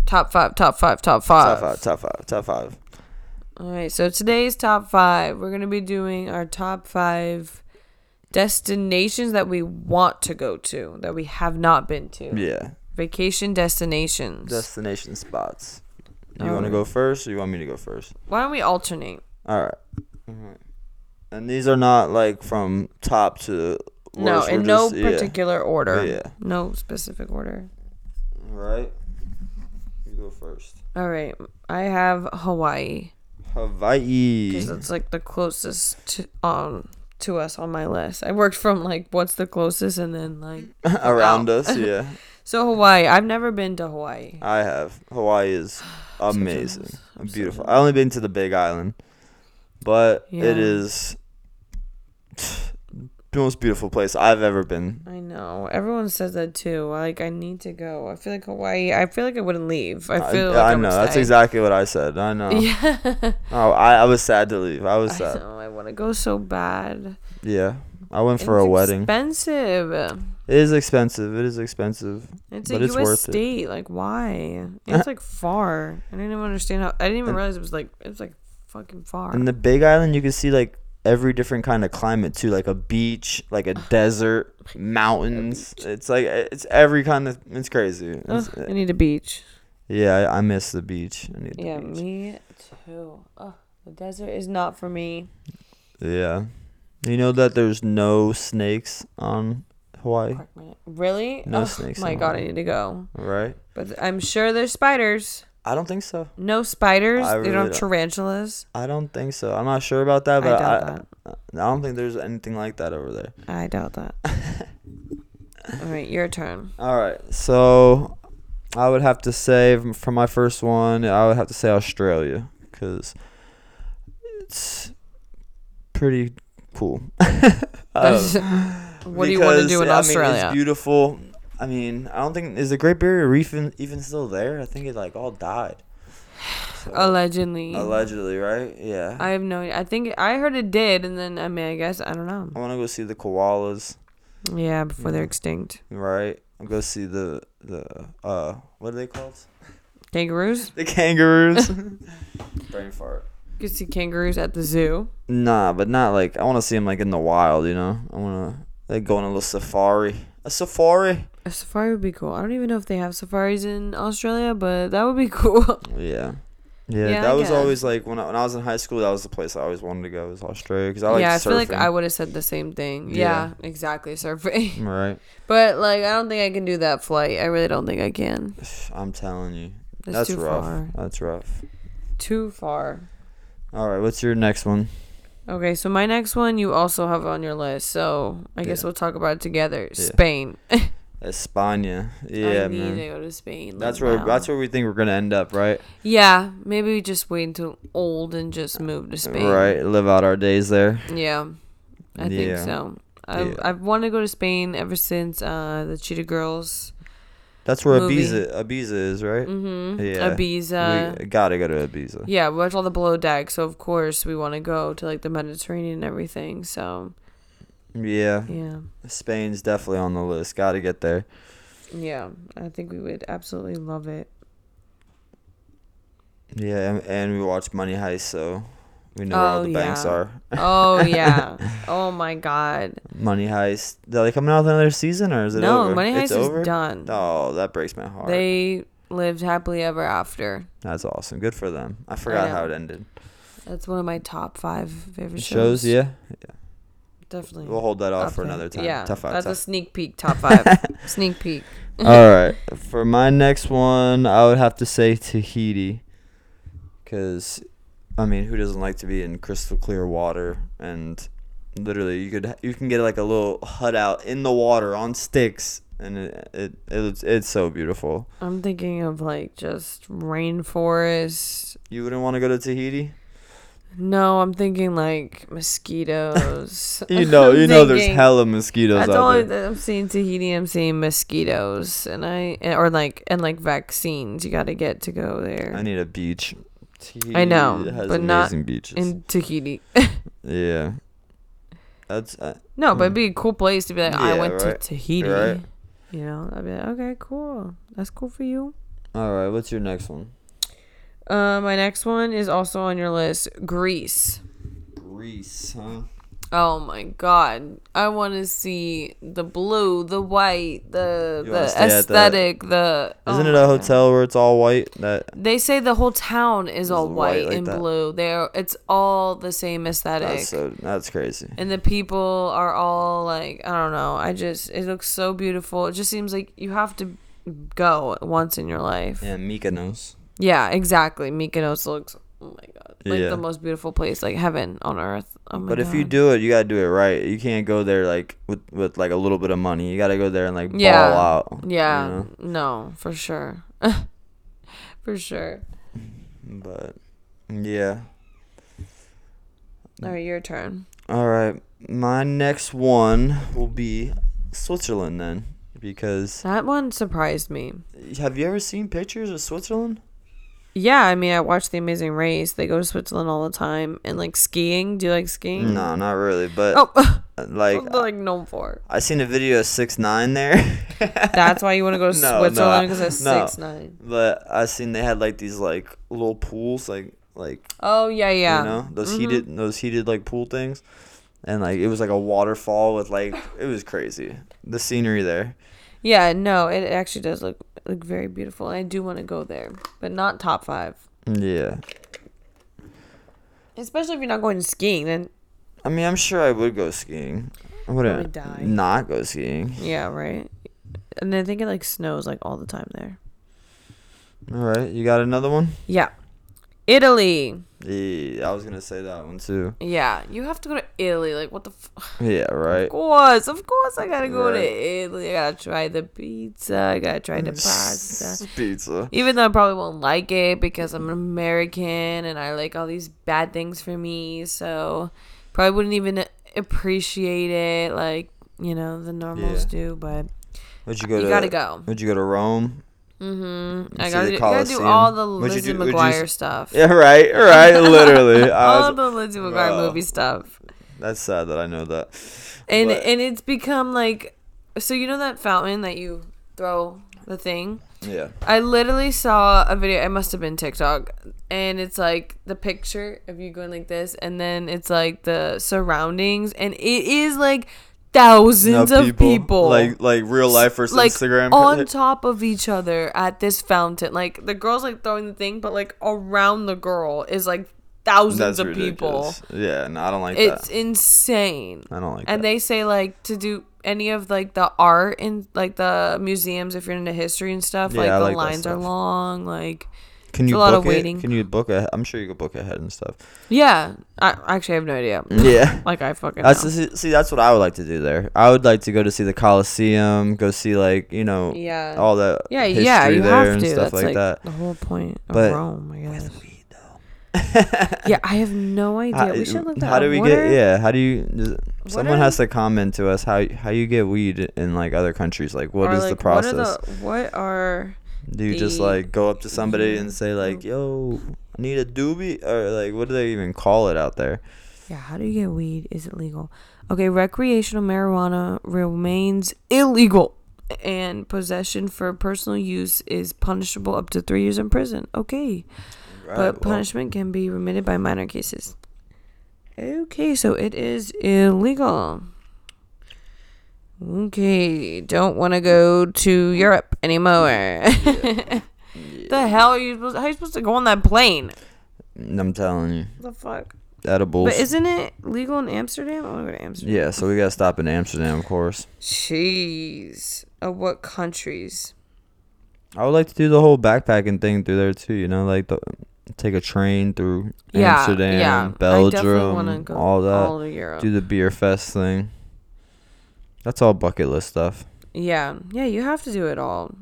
Speaker 1: Top five, top five, top five.
Speaker 2: Top
Speaker 1: five.
Speaker 2: five, top five, top five.
Speaker 1: All right, so today's top five, we're gonna be doing our top five destinations that we want to go to that we have not been to.
Speaker 2: Yeah,
Speaker 1: Vacation destinations.
Speaker 2: destination spots. You want to go first, or you want me to go first?
Speaker 1: Why don't we alternate?
Speaker 2: All right. Alright. And these are not like from top to
Speaker 1: no, in no
Speaker 2: just- yeah.
Speaker 1: particular order.
Speaker 2: Yeah.
Speaker 1: No specific order.
Speaker 2: Right. You go first.
Speaker 1: All right, I have Hawaii
Speaker 2: Hawaii.
Speaker 1: because it's like the closest to um to us on my list. I worked from like what's the closest, and then like
Speaker 2: Around
Speaker 1: Wow.
Speaker 2: us, oh. yeah.
Speaker 1: so Hawaii. I've never been to Hawaii.
Speaker 2: I have. Hawaii is amazing.
Speaker 1: so
Speaker 2: Beautiful.
Speaker 1: jealous.
Speaker 2: I only been to the Big Island, but
Speaker 1: Yeah.
Speaker 2: it is the most beautiful place I've ever been.
Speaker 1: I know. Everyone says that too. Like I need to go. I feel like Hawaii. I feel like I wouldn't leave. I feel like
Speaker 2: I,
Speaker 1: I,
Speaker 2: know. That's
Speaker 1: stay.
Speaker 2: exactly what I said. I know.
Speaker 1: Yeah.
Speaker 2: Oh, I, I was sad to leave. I was
Speaker 1: I
Speaker 2: sad.
Speaker 1: know. I want to go so bad.
Speaker 2: Yeah. I went for
Speaker 1: It's
Speaker 2: a wedding.
Speaker 1: Expensive.
Speaker 2: It is expensive. It is expensive.
Speaker 1: It's
Speaker 2: But
Speaker 1: a
Speaker 2: it's
Speaker 1: U.S.
Speaker 2: worth it.
Speaker 1: state. Like why? It's like far. I didn't even understand how. I didn't even
Speaker 2: And-
Speaker 1: realize it was like it was like fucking far.
Speaker 2: In the Big Island, you can see like every different kind of climate too, like a beach, like a desert, mountains. It's like it's every kind of. It's crazy. It's-
Speaker 1: Ugh, I need a beach.
Speaker 2: yeah, I, I miss the beach. I need the
Speaker 1: Yeah,
Speaker 2: beach.
Speaker 1: me too. Ugh, the desert is not for me.
Speaker 2: Yeah. You know that there's no snakes on Hawaii,
Speaker 1: Really?
Speaker 2: No
Speaker 1: Ugh,
Speaker 2: snakes
Speaker 1: My God, I need to go.
Speaker 2: right?
Speaker 1: But I'm sure there's spiders.
Speaker 2: I don't think so.
Speaker 1: No spiders.
Speaker 2: I
Speaker 1: they don't have
Speaker 2: don't.
Speaker 1: tarantulas.
Speaker 2: I don't think so. I'm not sure about that,
Speaker 1: I
Speaker 2: but
Speaker 1: doubt
Speaker 2: I,
Speaker 1: that.
Speaker 2: I, don't think there's anything like that over there.
Speaker 1: I doubt that. All right, your turn.
Speaker 2: All right. So I would have to say for my first one, I would have to say Australia cuz it's pretty cool. I don't uh,
Speaker 1: what do you want to do in
Speaker 2: Because, I
Speaker 1: Australia?
Speaker 2: mean, it's beautiful. I mean, I don't think is the Great Barrier Reef even, even still there. I think it like all died. So,
Speaker 1: Allegedly.
Speaker 2: allegedly, right? Yeah.
Speaker 1: I have no. I think I heard it did, and then I mean, I guess I don't know.
Speaker 2: I want to go see the koalas,
Speaker 1: Yeah, before they're extinct.
Speaker 2: right? I'll go see the the uh what are they called?
Speaker 1: Kangaroos.
Speaker 2: The kangaroos. Brain fart.
Speaker 1: You see kangaroos at the zoo.
Speaker 2: Nah, but not like I want to see them like in the wild. You know, I want to like go on a little safari. A safari.
Speaker 1: A safari would be cool. I don't even know if they have safaris in Australia, but that would be cool.
Speaker 2: Yeah. Yeah,
Speaker 1: Yeah,
Speaker 2: that
Speaker 1: I
Speaker 2: was
Speaker 1: guess.
Speaker 2: always like when I, when I was in high school. That was the place I always wanted to go. Was Australia because I like
Speaker 1: yeah, I
Speaker 2: surfing.
Speaker 1: feel like I would have said the same thing. Yeah,
Speaker 2: Yeah.
Speaker 1: exactly, surfing.
Speaker 2: Right,
Speaker 1: but like, I don't think I can do that flight. I really don't think I can.
Speaker 2: I'm telling you,
Speaker 1: It's
Speaker 2: that's rough.
Speaker 1: far.
Speaker 2: That's rough.
Speaker 1: Too far.
Speaker 2: All right, what's your next one?
Speaker 1: Okay, so my next one you also have on your list, so I guess we'll talk about it together.
Speaker 2: Yeah.
Speaker 1: Spain.
Speaker 2: España. Yeah,
Speaker 1: I need
Speaker 2: man.
Speaker 1: to go to Spain.
Speaker 2: That's where
Speaker 1: now.
Speaker 2: that's where we think we're gonna end up, right?
Speaker 1: Yeah, maybe we just wait until old and just move to Spain.
Speaker 2: Right, live out our days there.
Speaker 1: Yeah, I think so. I've,
Speaker 2: Yeah.
Speaker 1: I've wanted to go to Spain ever since uh, the Cheetah Girls.
Speaker 2: That's where
Speaker 1: Movie.
Speaker 2: Ibiza Ibiza is, right?
Speaker 1: Mm-hmm.
Speaker 2: Yeah.
Speaker 1: Ibiza.
Speaker 2: we gotta go to Ibiza.
Speaker 1: yeah, we watched all the below deck, so of course we want to go to like the Mediterranean and everything. So
Speaker 2: Yeah,
Speaker 1: yeah,
Speaker 2: Spain's definitely on the list. Gotta get there.
Speaker 1: yeah, I think we would absolutely love it.
Speaker 2: Yeah, and, and we watched Money Heist, so we know where
Speaker 1: Oh,
Speaker 2: all the banks are.
Speaker 1: Oh yeah. oh my God.
Speaker 2: Money Heist. Are they coming out with another season or is it
Speaker 1: no,
Speaker 2: over?
Speaker 1: Money Heist
Speaker 2: it's
Speaker 1: is
Speaker 2: over?
Speaker 1: done.
Speaker 2: Oh, that breaks my heart.
Speaker 1: They lived happily ever after.
Speaker 2: That's awesome. Good for them. I forgot how it ended.
Speaker 1: That's one of my top five favorite
Speaker 2: Shows,
Speaker 1: shows.
Speaker 2: yeah.
Speaker 1: definitely.
Speaker 2: We'll hold that off for
Speaker 1: there.
Speaker 2: another time.
Speaker 1: Yeah,
Speaker 2: Top five.
Speaker 1: that's
Speaker 2: top
Speaker 1: a sneak peek. Top five. sneak peek.
Speaker 2: All right. For my next one, I would have to say Tahiti. Because, I mean, who doesn't like to be in crystal clear water? And literally, you could you can get like a little hut out in the water on sticks, and it, it, it's it's so beautiful.
Speaker 1: I'm thinking of like just rainforest.
Speaker 2: You wouldn't want to go to Tahiti?
Speaker 1: No, I'm thinking like mosquitoes.
Speaker 2: You know, you know, there's hella mosquitoes
Speaker 1: That's
Speaker 2: out
Speaker 1: all I-
Speaker 2: there.
Speaker 1: I'm seeing Tahiti. I'm seeing mosquitoes, and I or like and like vaccines. You got to get to go there
Speaker 2: I need a beach. Tahiti
Speaker 1: I know,
Speaker 2: has
Speaker 1: but not
Speaker 2: beaches.
Speaker 1: in Tahiti.
Speaker 2: yeah. That's uh,
Speaker 1: No, but
Speaker 2: Hmm.
Speaker 1: it'd be a cool place to be like, I went
Speaker 2: right,
Speaker 1: to Tahiti.
Speaker 2: right.
Speaker 1: You know, I'd be like, okay, cool. That's cool for you.
Speaker 2: All right, what's your next one?
Speaker 1: Uh, my next one is also on your list. Greece.
Speaker 2: Greece, huh?
Speaker 1: Oh my god. I want to see the blue, the white, the
Speaker 2: You wanna
Speaker 1: the
Speaker 2: stay at the-
Speaker 1: aesthetic, the oh
Speaker 2: Isn't it
Speaker 1: my
Speaker 2: a
Speaker 1: God.
Speaker 2: hotel where it's all white? That
Speaker 1: They say the whole town is all
Speaker 2: white
Speaker 1: white,
Speaker 2: like
Speaker 1: and
Speaker 2: that.
Speaker 1: blue. They're it's all the same aesthetic.
Speaker 2: that's so that's crazy.
Speaker 1: and the people are all like I don't know. I just it looks so beautiful. It just seems like you have to go once in your life.
Speaker 2: Yeah, Mykonos.
Speaker 1: Yeah, exactly. Mykonos looks oh my god. Like
Speaker 2: Yeah.
Speaker 1: the most beautiful place, like heaven on earth. Oh
Speaker 2: But if you do it, you gotta do it right. You can't go there like with with like a little bit of money. You gotta go there and like
Speaker 1: Yeah.
Speaker 2: ball out. you
Speaker 1: Yeah,
Speaker 2: know?
Speaker 1: no, for sure. for sure.
Speaker 2: But yeah.
Speaker 1: All right, your turn.
Speaker 2: All right. My next one will be Switzerland then, because
Speaker 1: That one surprised me.
Speaker 2: have you ever seen pictures of Switzerland?
Speaker 1: Yeah, I mean, I watch The Amazing Race. They go to Switzerland all the time. And like skiing. Do you like skiing?
Speaker 2: No, not really. But
Speaker 1: Oh,
Speaker 2: like
Speaker 1: what they're like known for.
Speaker 2: I seen a video of six nine there.
Speaker 1: That's why you want to go to
Speaker 2: No, no,
Speaker 1: Switzerland because it's
Speaker 2: no.
Speaker 1: six nine.
Speaker 2: But I seen they had like these like little pools, like like
Speaker 1: Oh yeah, yeah.
Speaker 2: you know those
Speaker 1: Mhm.
Speaker 2: heated those heated like pool things, and like it was like a waterfall with like it was crazy. The scenery there.
Speaker 1: Yeah, no, it actually does look look very beautiful. I do want to go there, but not top five.
Speaker 2: Yeah,
Speaker 1: Especially if you're not going skiing. Then
Speaker 2: I mean I'm sure I would go skiing. I wouldn't
Speaker 1: die.
Speaker 2: not go skiing.
Speaker 1: yeah, right. And I think it like snows like all the time there.
Speaker 2: All right, you got another one?
Speaker 1: Yeah, Italy.
Speaker 2: Yeah, I was gonna say that one too.
Speaker 1: Yeah, you have to go to Italy. Like what the. F-
Speaker 2: Yeah, right.
Speaker 1: Of course, of course, I gotta go to Italy. I gotta try the pizza. I gotta try the pasta.
Speaker 2: Pizza.
Speaker 1: Even though I probably won't like it because I'm an American and I like all these bad things for me, so probably wouldn't even appreciate it like you know the normals
Speaker 2: Yeah.
Speaker 1: do. But
Speaker 2: Would you go
Speaker 1: you
Speaker 2: to?
Speaker 1: gotta go.
Speaker 2: Would you go to Rome?
Speaker 1: Mm-hmm. I gotta gotta do all the Lizzie
Speaker 2: do- would you
Speaker 1: McGuire stuff.
Speaker 2: Yeah, right, right. Literally,
Speaker 1: all
Speaker 2: was,
Speaker 1: the Lizzie McGuire
Speaker 2: Bro.
Speaker 1: movie stuff.
Speaker 2: that's sad that I know that.
Speaker 1: and
Speaker 2: But-
Speaker 1: and it's become like so you know that fountain that you throw the thing
Speaker 2: Yeah.
Speaker 1: i literally saw a video it must have been tiktok and it's like the picture of you going like this and then it's like the surroundings and it is like thousands
Speaker 2: No,
Speaker 1: of people
Speaker 2: like like real life versus
Speaker 1: like
Speaker 2: Instagram.
Speaker 1: on top of each other at this fountain like the girl's like throwing the thing but like around the girl is like thousands
Speaker 2: That's
Speaker 1: of people.
Speaker 2: Yeah, no, I don't like
Speaker 1: it's
Speaker 2: that.
Speaker 1: insane
Speaker 2: I don't like that.
Speaker 1: and
Speaker 2: that.
Speaker 1: they say like to do any of like the art in like the museums if you're into history and stuff
Speaker 2: Yeah,
Speaker 1: like
Speaker 2: I
Speaker 1: the
Speaker 2: like
Speaker 1: lines are long like
Speaker 2: Can you
Speaker 1: a lot
Speaker 2: book
Speaker 1: of
Speaker 2: it? Can you book it? I'm sure you could book ahead and stuff.
Speaker 1: yeah i actually have no idea
Speaker 2: Yeah.
Speaker 1: like i fucking
Speaker 2: That's
Speaker 1: know.
Speaker 2: see, see, that's what I would like to do there. I would like to go to see the Coliseum, go see like you know
Speaker 1: yeah
Speaker 2: all the
Speaker 1: yeah
Speaker 2: history
Speaker 1: yeah you
Speaker 2: there
Speaker 1: have
Speaker 2: and
Speaker 1: to
Speaker 2: stuff
Speaker 1: that's
Speaker 2: like,
Speaker 1: like,
Speaker 2: that.
Speaker 1: the whole point of
Speaker 2: But
Speaker 1: rome i guess
Speaker 2: weed though.
Speaker 1: yeah i have no idea
Speaker 2: How,
Speaker 1: we should look that up.
Speaker 2: how do we
Speaker 1: What
Speaker 2: get?
Speaker 1: are-
Speaker 2: Yeah, how do you? Does, someone
Speaker 1: are-
Speaker 2: has to comment to us how how you get weed in like other countries. Like, what
Speaker 1: is
Speaker 2: is the process?
Speaker 1: what are, the, what are
Speaker 2: do you just like go up to somebody and say like, "Yo, I need a doobie," or like, what do they even call it out there?
Speaker 1: Yeah, how do you get weed? Is it legal? Okay, recreational marijuana remains illegal, and possession for personal use is punishable up to three years in prison. Okay,
Speaker 2: Right,
Speaker 1: but
Speaker 2: well,
Speaker 1: punishment can be remitted by minor cases. Okay, so it is illegal. Okay, don't want to go to Europe anymore. the hell are you supposed? How are you supposed to go on that plane?
Speaker 2: Mm, I'm telling you,
Speaker 1: The fuck?
Speaker 2: edibles.
Speaker 1: But isn't it legal in Amsterdam? I want to go to Amsterdam.
Speaker 2: yeah, so we gotta stop in Amsterdam, of course.
Speaker 1: Jeez. Of what countries?
Speaker 2: I would like to do the whole backpacking thing through there too. You know, like the, take a train through
Speaker 1: Yeah,
Speaker 2: Amsterdam,
Speaker 1: yeah. I definitely want to
Speaker 2: Belgium,
Speaker 1: go
Speaker 2: all that.
Speaker 1: all to Europe.
Speaker 2: do the beer fest thing. That's all bucket list stuff.
Speaker 1: yeah, yeah. You have to do it all.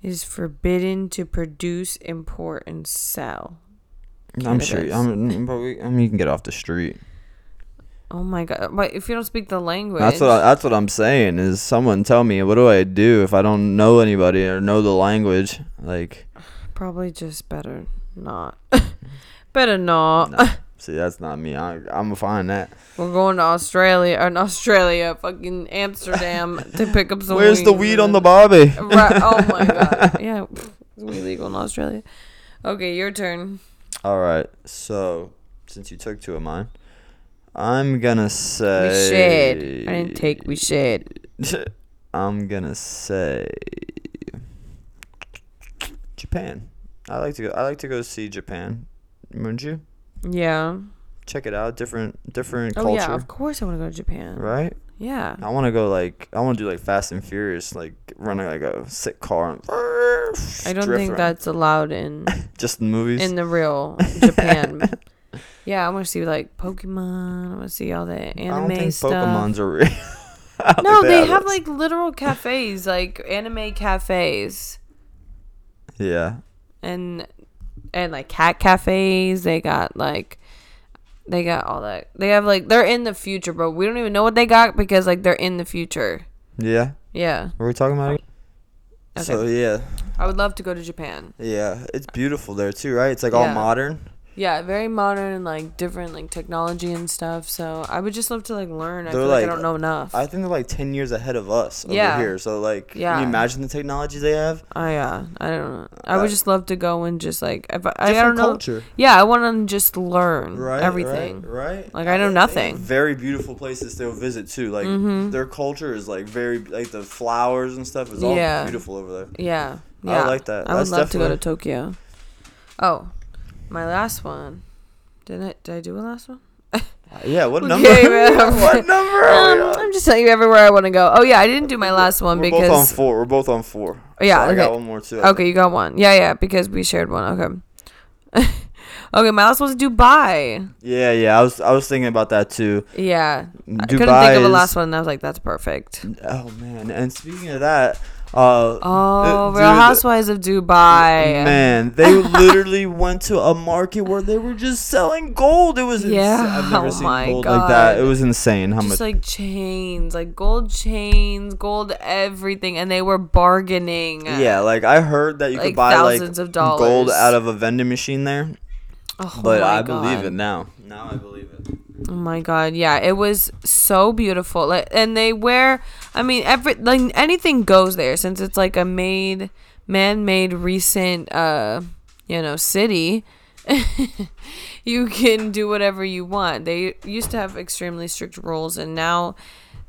Speaker 1: It is forbidden to produce, import, and sell.
Speaker 2: I'm sure. I'm, but we, I mean, you can get off the street.
Speaker 1: Oh my god! But if you don't speak the language,
Speaker 2: That's what. I, that's what I'm saying. Is someone tell me what do I do if I don't know anybody or know the language? Like,
Speaker 1: probably just better not. better not.
Speaker 2: Nah. See, that's not me. I, I'm gonna find that.
Speaker 1: We're going to Australia or Australia, fucking Amsterdam to pick up some.
Speaker 2: Where's the
Speaker 1: weed
Speaker 2: on the bobby?
Speaker 1: Right. Oh my god. Yeah, it's illegal in Australia. Okay, your turn.
Speaker 2: All right. So, since you took two of mine, I'm gonna say.
Speaker 1: We shared. I didn't take. We shared.
Speaker 2: I'm gonna say Japan. I like to go. I like to go see Japan. Wouldn't you?
Speaker 1: Yeah.
Speaker 2: Check it out. Different, different
Speaker 1: Oh
Speaker 2: culture.
Speaker 1: yeah. Of course, I want to go to Japan.
Speaker 2: Right.
Speaker 1: Yeah.
Speaker 2: I want to go like I want to do like Fast and Furious, like running like a sick car. And
Speaker 1: I don't think that's allowed in
Speaker 2: just in movies.
Speaker 1: in the real Japan. yeah, I want to see like Pokemon. I want to see all the anime
Speaker 2: I don't think
Speaker 1: stuff.
Speaker 2: Pokemon's are real.
Speaker 1: No,
Speaker 2: think
Speaker 1: they have
Speaker 2: those.
Speaker 1: like literal cafes, like anime cafes,
Speaker 2: yeah.
Speaker 1: and and like cat cafes. They got like they got all that. They have like they're in the future, but we don't even know what they got because like they're in the future.
Speaker 2: Yeah.
Speaker 1: Yeah,
Speaker 2: What are we talking about?
Speaker 1: Okay.
Speaker 2: So yeah,
Speaker 1: I would love to go to Japan.
Speaker 2: yeah, it's beautiful there too, right? It's like all modern.
Speaker 1: Yeah, very modern and like different like technology and stuff. So I would just love to like learn. I
Speaker 2: They're
Speaker 1: feel like, I don't know enough.
Speaker 2: I think they're like ten years ahead of us over
Speaker 1: Yeah.
Speaker 2: here. So like,
Speaker 1: yeah.
Speaker 2: can you imagine the technology they have?
Speaker 1: I yeah, I don't know. I
Speaker 2: Uh,
Speaker 1: would just love to go and just like if I, I don't know.
Speaker 2: culture,
Speaker 1: Yeah, I want to just learn
Speaker 2: right?
Speaker 1: everything.
Speaker 2: right? right?
Speaker 1: Like, I know
Speaker 2: they
Speaker 1: nothing.
Speaker 2: Very beautiful places to visit too. Like
Speaker 1: Mhm.
Speaker 2: their culture is like very like the flowers and stuff is all
Speaker 1: Yeah.
Speaker 2: beautiful over there.
Speaker 1: Yeah, Yeah.
Speaker 2: I like that.
Speaker 1: I would
Speaker 2: That's
Speaker 1: love to go to Tokyo. Oh, my last one. Didn't I did I do a last one?
Speaker 2: Yeah, what number?
Speaker 1: man.
Speaker 2: what number?
Speaker 1: Um. I'm just telling you everywhere I want to go. Oh yeah, I didn't do my last one because
Speaker 2: We're both on four. We're both on four.
Speaker 1: Oh, yeah,
Speaker 2: So I got one more too. I
Speaker 1: okay, you got one. Yeah, yeah, because we shared one. Okay. okay, my last one's Dubai.
Speaker 2: Yeah, yeah. I was I was thinking about that too.
Speaker 1: Yeah,
Speaker 2: Dubai I
Speaker 1: couldn't think of a last one. and I was like, that's perfect.
Speaker 2: Oh man! And speaking of that, uh,
Speaker 1: Oh, Real Housewives of Dubai.
Speaker 2: man, they literally went to a market where they were just selling gold. It was
Speaker 1: Yeah,
Speaker 2: Insane. I've never
Speaker 1: oh
Speaker 2: seen
Speaker 1: my
Speaker 2: gold like that. It was insane how
Speaker 1: just
Speaker 2: much.
Speaker 1: like chains, like gold chains, gold everything, and they were bargaining.
Speaker 2: yeah, like I heard that you
Speaker 1: like
Speaker 2: could buy like
Speaker 1: thousands of
Speaker 2: gold out of a vending machine there,
Speaker 1: Oh my God.
Speaker 2: but I believe it now. Now I believe it.
Speaker 1: Oh my god, yeah, it was so beautiful. Like, and they wear, I mean, every like anything goes there since it's like a made, man-made, recent, uh, you know, city. you can do whatever you want. They used to have extremely strict rules, and now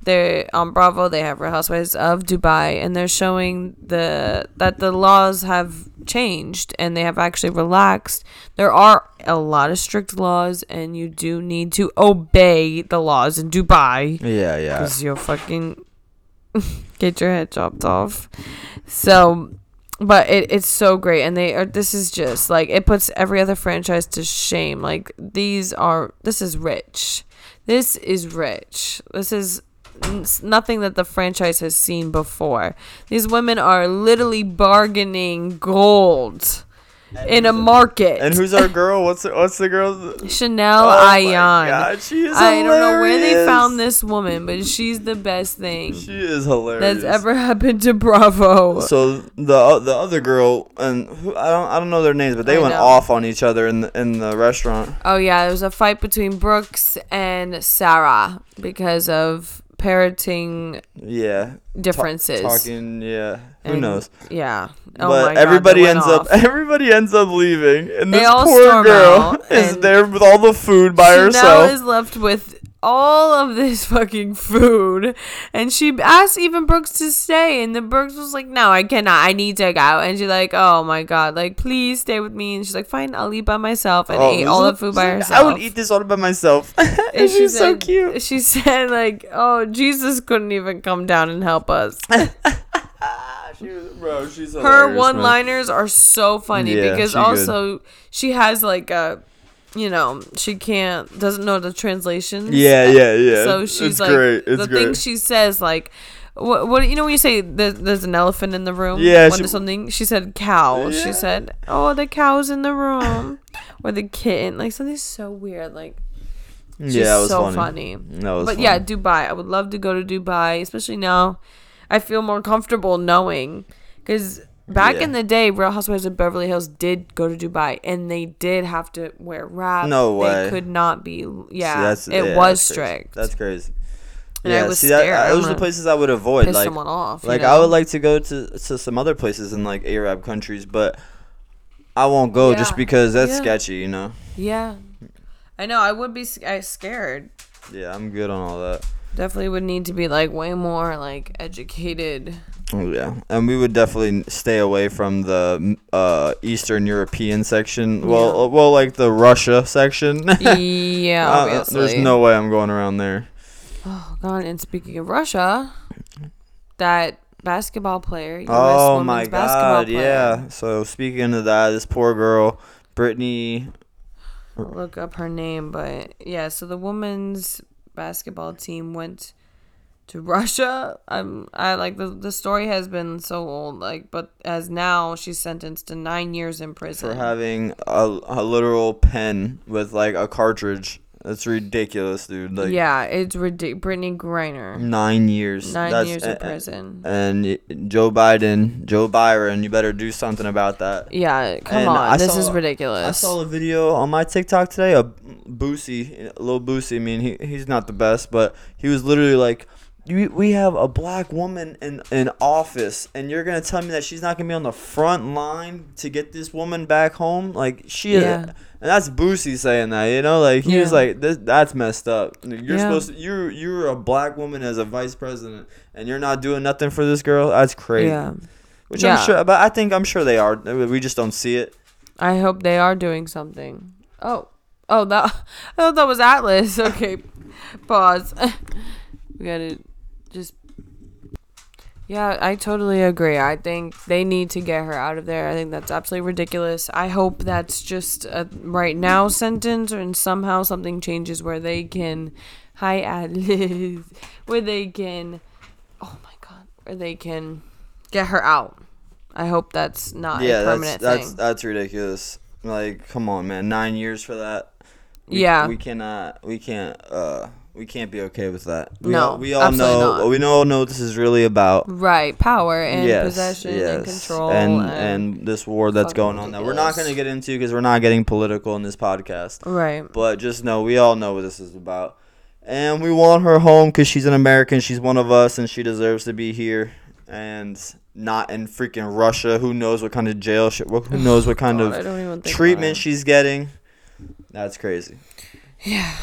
Speaker 1: they're on Bravo. They have Real Housewives of Dubai, and they're showing the that the laws have changed and they have actually relaxed. There are a lot of strict laws, and you do need to obey the laws in Dubai
Speaker 2: Yeah, yeah.
Speaker 1: because you'll fucking get your head chopped off. So, but it, it's so great, and they are. This is just like it puts every other franchise to shame. Like these are. This is rich. This is rich. This is nothing that the franchise has seen before. These women are literally bargaining gold in a market.
Speaker 2: And who's our girl? What's the, what's the girl?
Speaker 1: Chanel
Speaker 2: Oh my
Speaker 1: Ayan.
Speaker 2: God, she is
Speaker 1: I don't know where they found this woman, but she's the best thing
Speaker 2: She is hilarious.
Speaker 1: that's ever happened to Bravo.
Speaker 2: So the the other girl and who, I don't I don't know their names, but they
Speaker 1: I
Speaker 2: went
Speaker 1: know.
Speaker 2: off on each other in the, in the restaurant.
Speaker 1: Oh yeah, there was a fight between Brooks and Sarah because of parroting
Speaker 2: Yeah, Ta-
Speaker 1: differences.
Speaker 2: talking. Yeah, who
Speaker 1: And-
Speaker 2: knows?
Speaker 1: Yeah. Oh
Speaker 2: but
Speaker 1: God,
Speaker 2: everybody ends
Speaker 1: off.
Speaker 2: up everybody ends up leaving, and
Speaker 1: They
Speaker 2: this poor girl is there with all the food by
Speaker 1: Chanel
Speaker 2: herself.
Speaker 1: is left with all of this fucking food, and she asked even Brooks to stay, and the Brooks was like, "No, I cannot. I need to go." And she's like, "Oh my god, like please stay with me." And she's like, "Fine, I'll eat by myself," and
Speaker 2: Oh,
Speaker 1: ate all the food by herself.
Speaker 2: I would eat this all by myself.
Speaker 1: And she
Speaker 2: She's so cute.
Speaker 1: She said, like, oh, Jesus couldn't even come down and help us.
Speaker 2: She was- bro, she's
Speaker 1: Her one liners are so funny
Speaker 2: Yeah,
Speaker 1: because
Speaker 2: she good.
Speaker 1: also she has like a, you know, she can't, doesn't know the translations.
Speaker 2: Yeah, yeah, yeah.
Speaker 1: So she's
Speaker 2: it's
Speaker 1: like,
Speaker 2: great. It's
Speaker 1: the
Speaker 2: great.
Speaker 1: thing she says, like, what, what you know when you say there's, there's an elephant in the room?
Speaker 2: Yeah, she-
Speaker 1: something. She said cow.
Speaker 2: Yeah.
Speaker 1: She said, oh, the cow's in the room, or the kitten, like something so weird, like.
Speaker 2: Yeah, it was
Speaker 1: so
Speaker 2: funny.
Speaker 1: funny.
Speaker 2: That was
Speaker 1: But
Speaker 2: funny.
Speaker 1: yeah, Dubai. I would love to go to Dubai, especially now. I feel more comfortable knowing because back
Speaker 2: Yeah.
Speaker 1: in the day, Real Housewives of Beverly Hills did go to Dubai, and they did have to wear wrap.
Speaker 2: No way.
Speaker 1: They could not be. Yeah,
Speaker 2: See,
Speaker 1: it
Speaker 2: yeah,
Speaker 1: was
Speaker 2: that's crazy.
Speaker 1: strict.
Speaker 2: That's crazy.
Speaker 1: And I
Speaker 2: yeah,
Speaker 1: was
Speaker 2: see that
Speaker 1: scared.
Speaker 2: uh,
Speaker 1: I
Speaker 2: those are the places I would avoid.
Speaker 1: piss
Speaker 2: Like,
Speaker 1: someone off.
Speaker 2: like
Speaker 1: know?
Speaker 2: I would like to go to to some other places in like Arab countries, but I won't go just because that's
Speaker 1: Yeah.
Speaker 2: sketchy. You know.
Speaker 1: Yeah, I know. I would be I scared.
Speaker 2: Yeah, I'm good on all that.
Speaker 1: Definitely would need to be like way more like educated.
Speaker 2: Oh yeah, and we would definitely stay away from the uh, Eastern European section. Well,
Speaker 1: Yeah.
Speaker 2: uh, well, like the Russia section.
Speaker 1: yeah,
Speaker 2: Uh, there's no way I'm going around there.
Speaker 1: Oh God! And speaking of Russia, that basketball player, U.S.
Speaker 2: Oh my
Speaker 1: basketball
Speaker 2: god,
Speaker 1: player.
Speaker 2: yeah. So speaking of that, this poor girl, Brittney.
Speaker 1: I'll look up her name, but yeah. So the women's basketball team went to Russia. I'm I like the the story has been so old, like, but as now she's sentenced to nine years in prison.
Speaker 2: for having a, a literal pen with like a cartridge. That's ridiculous, dude. Like
Speaker 1: yeah, it's ridiculous. Brittney Griner,
Speaker 2: nine years.
Speaker 1: nine
Speaker 2: That's-
Speaker 1: years in prison.
Speaker 2: And Joe Biden, Joe Byron, you better do something about that.
Speaker 1: Yeah, come
Speaker 2: And
Speaker 1: on,
Speaker 2: I
Speaker 1: this
Speaker 2: saw-
Speaker 1: is ridiculous.
Speaker 2: I saw a video on my TikTok today. A Boosie, a little Boosie. I mean, he he's not the best, but he was literally like, "We we have a black woman in in office, and you're gonna tell me that she's not gonna be on the front line to get this woman back home? Like she is."
Speaker 1: Yeah.
Speaker 2: And that's Boosie saying that, you know, like he was like, "This that's messed up. You're
Speaker 1: Yeah.
Speaker 2: supposed to, you're you're a black woman as a vice president, and you're not doing nothing for this girl. That's crazy."
Speaker 1: yeah,
Speaker 2: Which
Speaker 1: Yeah.
Speaker 2: I'm sure, but I think I'm sure they are. We just don't see it.
Speaker 1: I hope they are doing something. Oh, oh, that I thought that was Atlas. Okay, pause. we gotta just. Yeah, I totally agree. I think they need to get her out of there. I think that's absolutely ridiculous. I hope that's just a right now sentence, and somehow something changes where they can, hi Atlas, where they can, oh my god, where they can get her out. I hope that's not
Speaker 2: yeah,
Speaker 1: a
Speaker 2: that's
Speaker 1: permanent
Speaker 2: that's
Speaker 1: thing.
Speaker 2: that's ridiculous. Like, come on, man, nine years for that. We,
Speaker 1: Yeah.
Speaker 2: we cannot, we can't, uh, we can't be okay with that. We
Speaker 1: No,
Speaker 2: all, we all know,
Speaker 1: not.
Speaker 2: we all know what this is really about.
Speaker 1: Right, power and
Speaker 2: yes,
Speaker 1: possession and control
Speaker 2: and,
Speaker 1: and,
Speaker 2: and this war that's going on that we're not going to get into because we're not getting political in this podcast.
Speaker 1: right.
Speaker 2: But just know we all know what this is about, and we want her home because she's an American. She's one of us, and she deserves to be here and not in freaking Russia. Who knows what kind of jail? She, who knows what kind
Speaker 1: God,
Speaker 2: of
Speaker 1: don't even think
Speaker 2: treatment she's getting? That's crazy.
Speaker 1: Yeah,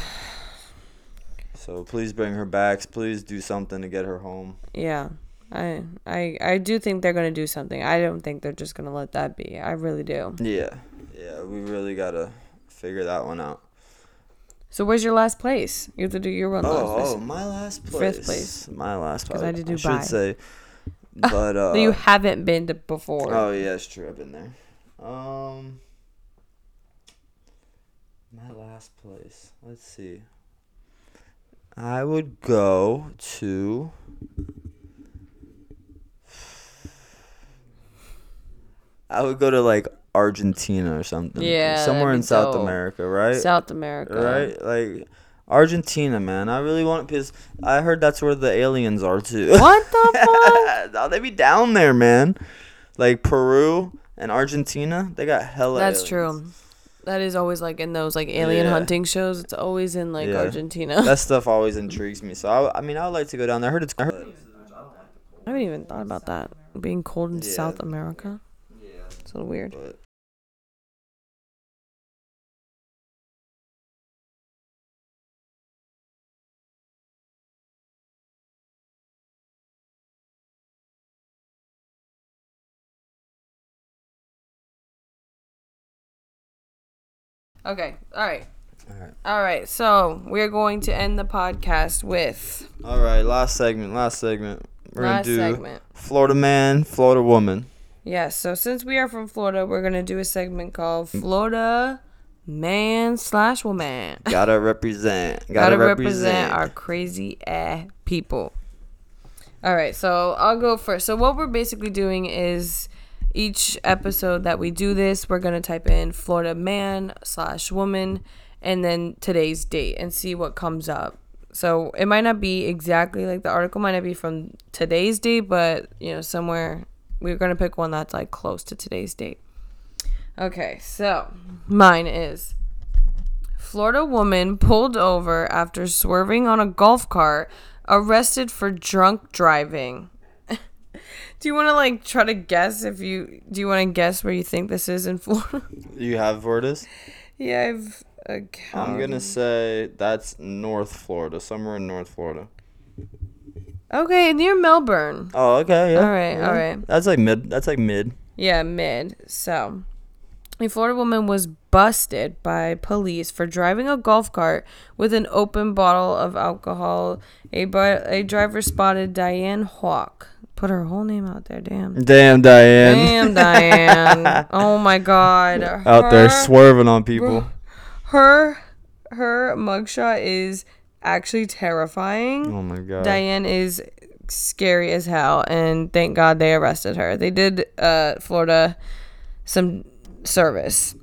Speaker 2: So please bring her back. Please do something to get her home.
Speaker 1: yeah. I I I do think they're gonna do something. I don't think they're just gonna let that be. I really do.
Speaker 2: Yeah, yeah. We really gotta figure that one out.
Speaker 1: So where's your last place? You have to do your one last
Speaker 2: Oh, oh, my last place.
Speaker 1: Fifth
Speaker 2: place. My last place.
Speaker 1: Because I did
Speaker 2: I
Speaker 1: Dubai.
Speaker 2: should say. But uh.
Speaker 1: you haven't been to before.
Speaker 2: Oh yeah, it's true. I've been there. Um, my last place. Let's see. I would go to. I would go to like Argentina or something.
Speaker 1: Yeah,
Speaker 2: somewhere in South
Speaker 1: dope.
Speaker 2: America, right?
Speaker 1: South America.
Speaker 2: Right, like Argentina, man. I really want because I heard that's where the aliens are too.
Speaker 1: What the fuck?
Speaker 2: no, they be down there, man. Like Peru and Argentina, they got hella.
Speaker 1: That's
Speaker 2: aliens.
Speaker 1: true. That is always like in those like alien
Speaker 2: Yeah.
Speaker 1: hunting shows. It's always in like
Speaker 2: Yeah.
Speaker 1: Argentina.
Speaker 2: That stuff always intrigues me. So I, I mean, I would like to go down there. I heard it's. I heard,
Speaker 1: I haven't even thought about that. Being cold in
Speaker 2: Yeah.
Speaker 1: South America.
Speaker 2: yeah,
Speaker 1: It's a little weird.
Speaker 2: but
Speaker 1: Okay. All right.
Speaker 2: all right,
Speaker 1: All right. So we're going to end the podcast with
Speaker 2: all right. Last segment. Last segment. We're
Speaker 1: last
Speaker 2: gonna do
Speaker 1: segment.
Speaker 2: Florida man, Florida woman.
Speaker 1: Yes. So since we are from Florida, we're gonna do a segment called Florida Man slash Woman.
Speaker 2: Gotta represent. Gotta,
Speaker 1: Gotta
Speaker 2: represent.
Speaker 1: represent our crazy ass people. All right, so I'll go first. So what we're basically doing is each episode that we do this, we're gonna type in Florida man slash woman, and then today's date and see what comes up. So it might not be exactly like the article might not be from today's date, but you know somewhere we're gonna pick one that's like close to today's date. Okay, so mine is Florida woman pulled over after swerving on a golf cart, arrested for drunk driving. do you want to like try to guess if you do you want to guess where you think this is in Florida?
Speaker 2: You have where it is?
Speaker 1: yeah, I've. Uh,
Speaker 2: I'm gonna say that's North Florida, somewhere in North Florida.
Speaker 1: Okay, near Melbourne.
Speaker 2: Oh, okay. Yeah.
Speaker 1: All right, all right.
Speaker 2: That's like mid. That's like mid.
Speaker 1: Yeah, mid. So, a Florida woman was busted by police for driving a golf cart with an open bottle of alcohol. A, bu- a driver spotted Diane Hawk. Put her whole name out there, damn.
Speaker 2: Damn, Diane.
Speaker 1: Damn, Diane. Oh my God.
Speaker 2: Out there swerving on people.
Speaker 1: Her, her mugshot is actually terrifying.
Speaker 2: Oh my god.
Speaker 1: Diane is scary as hell, and thank God they arrested her. They did uh, Florida some service.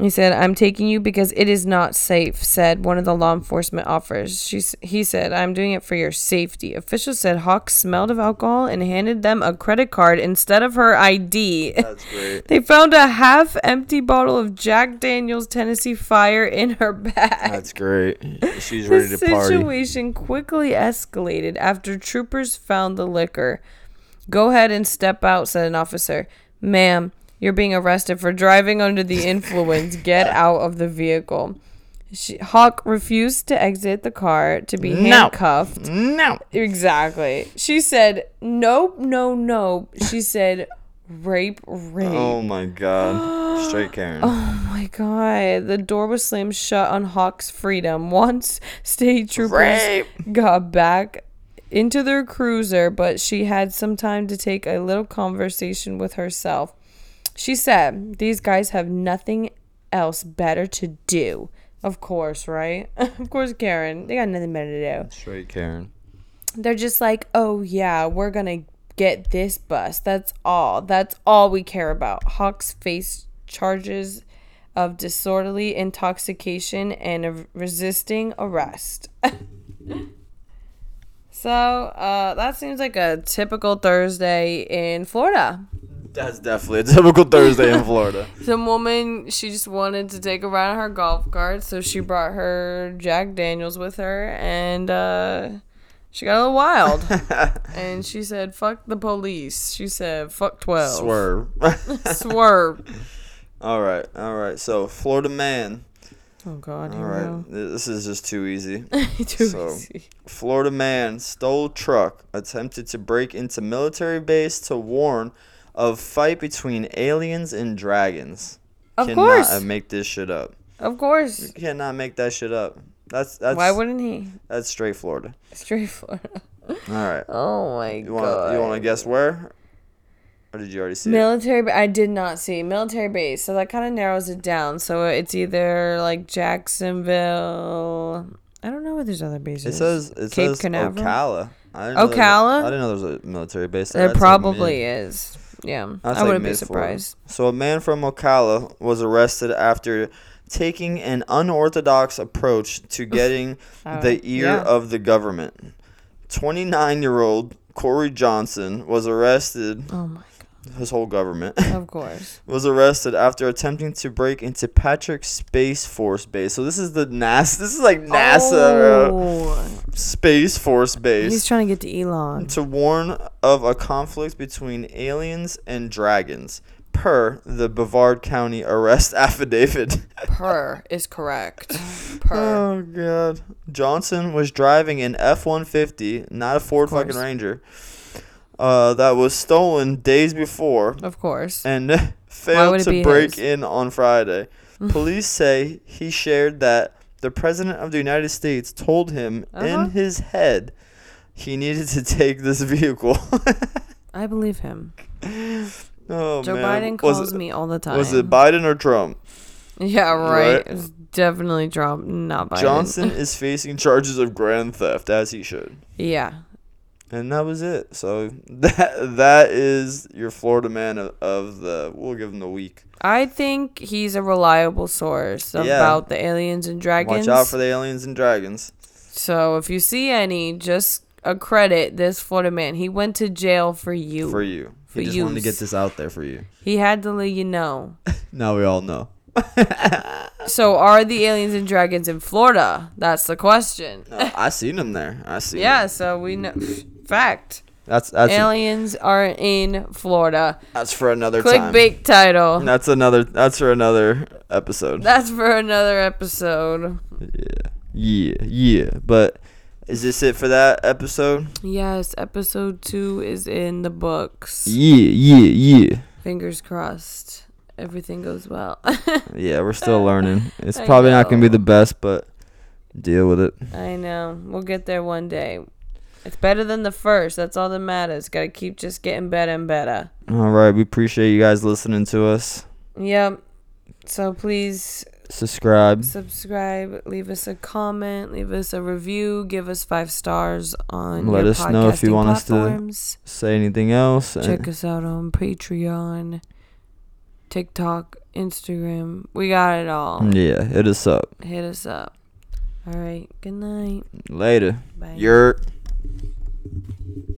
Speaker 1: He said, "I'm taking you because it is not safe," said one of the law enforcement officers. She, he said, "I'm doing it for your safety." Officials said Hawk smelled of alcohol and handed them a credit card instead of her ID.
Speaker 2: That's great.
Speaker 1: They found a half-empty bottle of Jack Daniel's Tennessee Fire in her bag.
Speaker 2: That's great. She's ready to party.
Speaker 1: The situation quickly escalated after troopers found the liquor. Go ahead and step out, said an officer. Ma'am, you're being arrested for driving under the influence. Get out of the vehicle. She, Hawk refused to exit the car to be
Speaker 2: No.
Speaker 1: handcuffed.
Speaker 2: No.
Speaker 1: Exactly. She said, Nope, no, no. She said, Rape, rape.
Speaker 2: Oh my god. Straight Karen.
Speaker 1: Oh my god. The door was slammed shut on Hawk's freedom. Once state troopers
Speaker 2: Rape.
Speaker 1: got back into their cruiser, but she had some time to take a little conversation with herself. She said, These guys have nothing else better to do. Of course, right? of course, Karen. They got nothing better to do
Speaker 2: Straight Karen.
Speaker 1: they're just like, oh yeah, we're gonna get this bus. That's all. That's all we care about. Hawks face charges of disorderly intoxication and of resisting arrest. so uh, that seems like a typical Thursday in Florida.
Speaker 2: That's definitely a typical Thursday in Florida.
Speaker 1: Some woman, she just wanted to take a ride on her golf cart, so she brought her Jack Daniels with her, and uh, she got a little wild. and she said, "Fuck the police." She said, "Fuck 12.
Speaker 2: Swerve.
Speaker 1: Swerve.
Speaker 2: all right. All right. So, Florida man.
Speaker 1: Oh God,
Speaker 2: All right. This is just too easy.
Speaker 1: Too
Speaker 2: So-
Speaker 1: easy.
Speaker 2: Florida man stole truck, attempted to break into military base to warn of fight between aliens and dragons.
Speaker 1: Of
Speaker 2: cannot
Speaker 1: course.
Speaker 2: uh, make this shit up.
Speaker 1: Of course.
Speaker 2: You cannot make that shit up. That's that's
Speaker 1: Why wouldn't he?
Speaker 2: that's straight Florida.
Speaker 1: Straight Florida.
Speaker 2: All right.
Speaker 1: Oh my
Speaker 2: You want
Speaker 1: God.
Speaker 2: you want to guess where? Or did you already see?
Speaker 1: Military, ba- I did not see military base, so that kind of narrows it down. So it's either like Jacksonville. I don't know where there's other bases.
Speaker 2: It says it
Speaker 1: Cape
Speaker 2: says
Speaker 1: Canaveral?
Speaker 2: Ocala. I didn't know there
Speaker 1: Ocala?
Speaker 2: I didn't know there was a military base there.
Speaker 1: There
Speaker 2: That's
Speaker 1: probably is. Yeah,
Speaker 2: That's
Speaker 1: I
Speaker 2: like
Speaker 1: wouldn't be surprised.
Speaker 2: So a man from Ocala was arrested after taking an unorthodox approach to getting
Speaker 1: Uh,
Speaker 2: the ear
Speaker 1: yeah.
Speaker 2: of the government. 29-year-old Corey Johnson was arrested.
Speaker 1: Oh my,
Speaker 2: His whole government
Speaker 1: of course.
Speaker 2: was arrested after attempting to break into Patrick Space Force Base. So this is the NASA. This is like NASA uh,
Speaker 1: Oh,
Speaker 2: Space Force Base.
Speaker 1: he's trying to get to Elon.
Speaker 2: to warn of a conflict between aliens and dragons, per the Brevard County arrest affidavit.
Speaker 1: Per is correct. Per.
Speaker 2: oh god. Johnson was driving an F-150, not a Ford fucking. Ranger. Uh, that was stolen days before
Speaker 1: Of course.
Speaker 2: and failed to break
Speaker 1: his?
Speaker 2: in on Friday. Police say he shared that the president of the United States told him
Speaker 1: Uh-huh.
Speaker 2: in his head he needed to take this vehicle.
Speaker 1: I believe him.
Speaker 2: oh
Speaker 1: Joe
Speaker 2: man.
Speaker 1: Biden calls
Speaker 2: it-
Speaker 1: me all the time.
Speaker 2: Was it Biden or Trump?
Speaker 1: Yeah, right.
Speaker 2: Right.
Speaker 1: It's definitely Trump, not Biden.
Speaker 2: Johnson is facing charges of grand theft, as he should.
Speaker 1: Yeah.
Speaker 2: And that was it. So that that is your Florida man of, of the. We'll give him the week.
Speaker 1: I think he's a reliable source
Speaker 2: Yeah.
Speaker 1: about the aliens and dragons.
Speaker 2: Watch out for the aliens and dragons.
Speaker 1: So if you see any, just accredit this Florida man. He went to jail for you.
Speaker 2: For you.
Speaker 1: for
Speaker 2: He just
Speaker 1: use.
Speaker 2: wanted to get this out there for you.
Speaker 1: He had to let you know.
Speaker 2: Now we all know.
Speaker 1: So are the aliens and dragons in Florida? That's the question.
Speaker 2: No, I seen them there. I seen.
Speaker 1: Yeah,
Speaker 2: him.
Speaker 1: so we know fact.
Speaker 2: That's that's
Speaker 1: aliens are in Florida.
Speaker 2: that's for another.
Speaker 1: Clickbait title.
Speaker 2: That's another. That's for another episode.
Speaker 1: That's for another episode.
Speaker 2: Yeah, yeah, yeah. But is this it for that episode?
Speaker 1: Yes, episode two is in the books.
Speaker 2: Yeah, yeah, yeah.
Speaker 1: Fingers crossed. Everything goes well.
Speaker 2: Yeah, we're still learning. It's
Speaker 1: I
Speaker 2: probably not gonna be the best, but deal with it.
Speaker 1: I know. We'll get there one day. It's better than the first. That's all that matters. Gotta keep just getting better and better.
Speaker 2: All right, we appreciate you guys listening to us.
Speaker 1: Yep. So please
Speaker 2: Subscribe.
Speaker 1: subscribe, leave us a comment, leave us a review, give us five stars on.
Speaker 2: Let us know if you want us to- Say anything else?
Speaker 1: Check us out on Patreon, TikTok, Instagram. We got it all.
Speaker 2: Yeah, hit us up
Speaker 1: Hit us up. All right. Good night.
Speaker 2: later.
Speaker 1: Bye.
Speaker 2: You're. Thank you.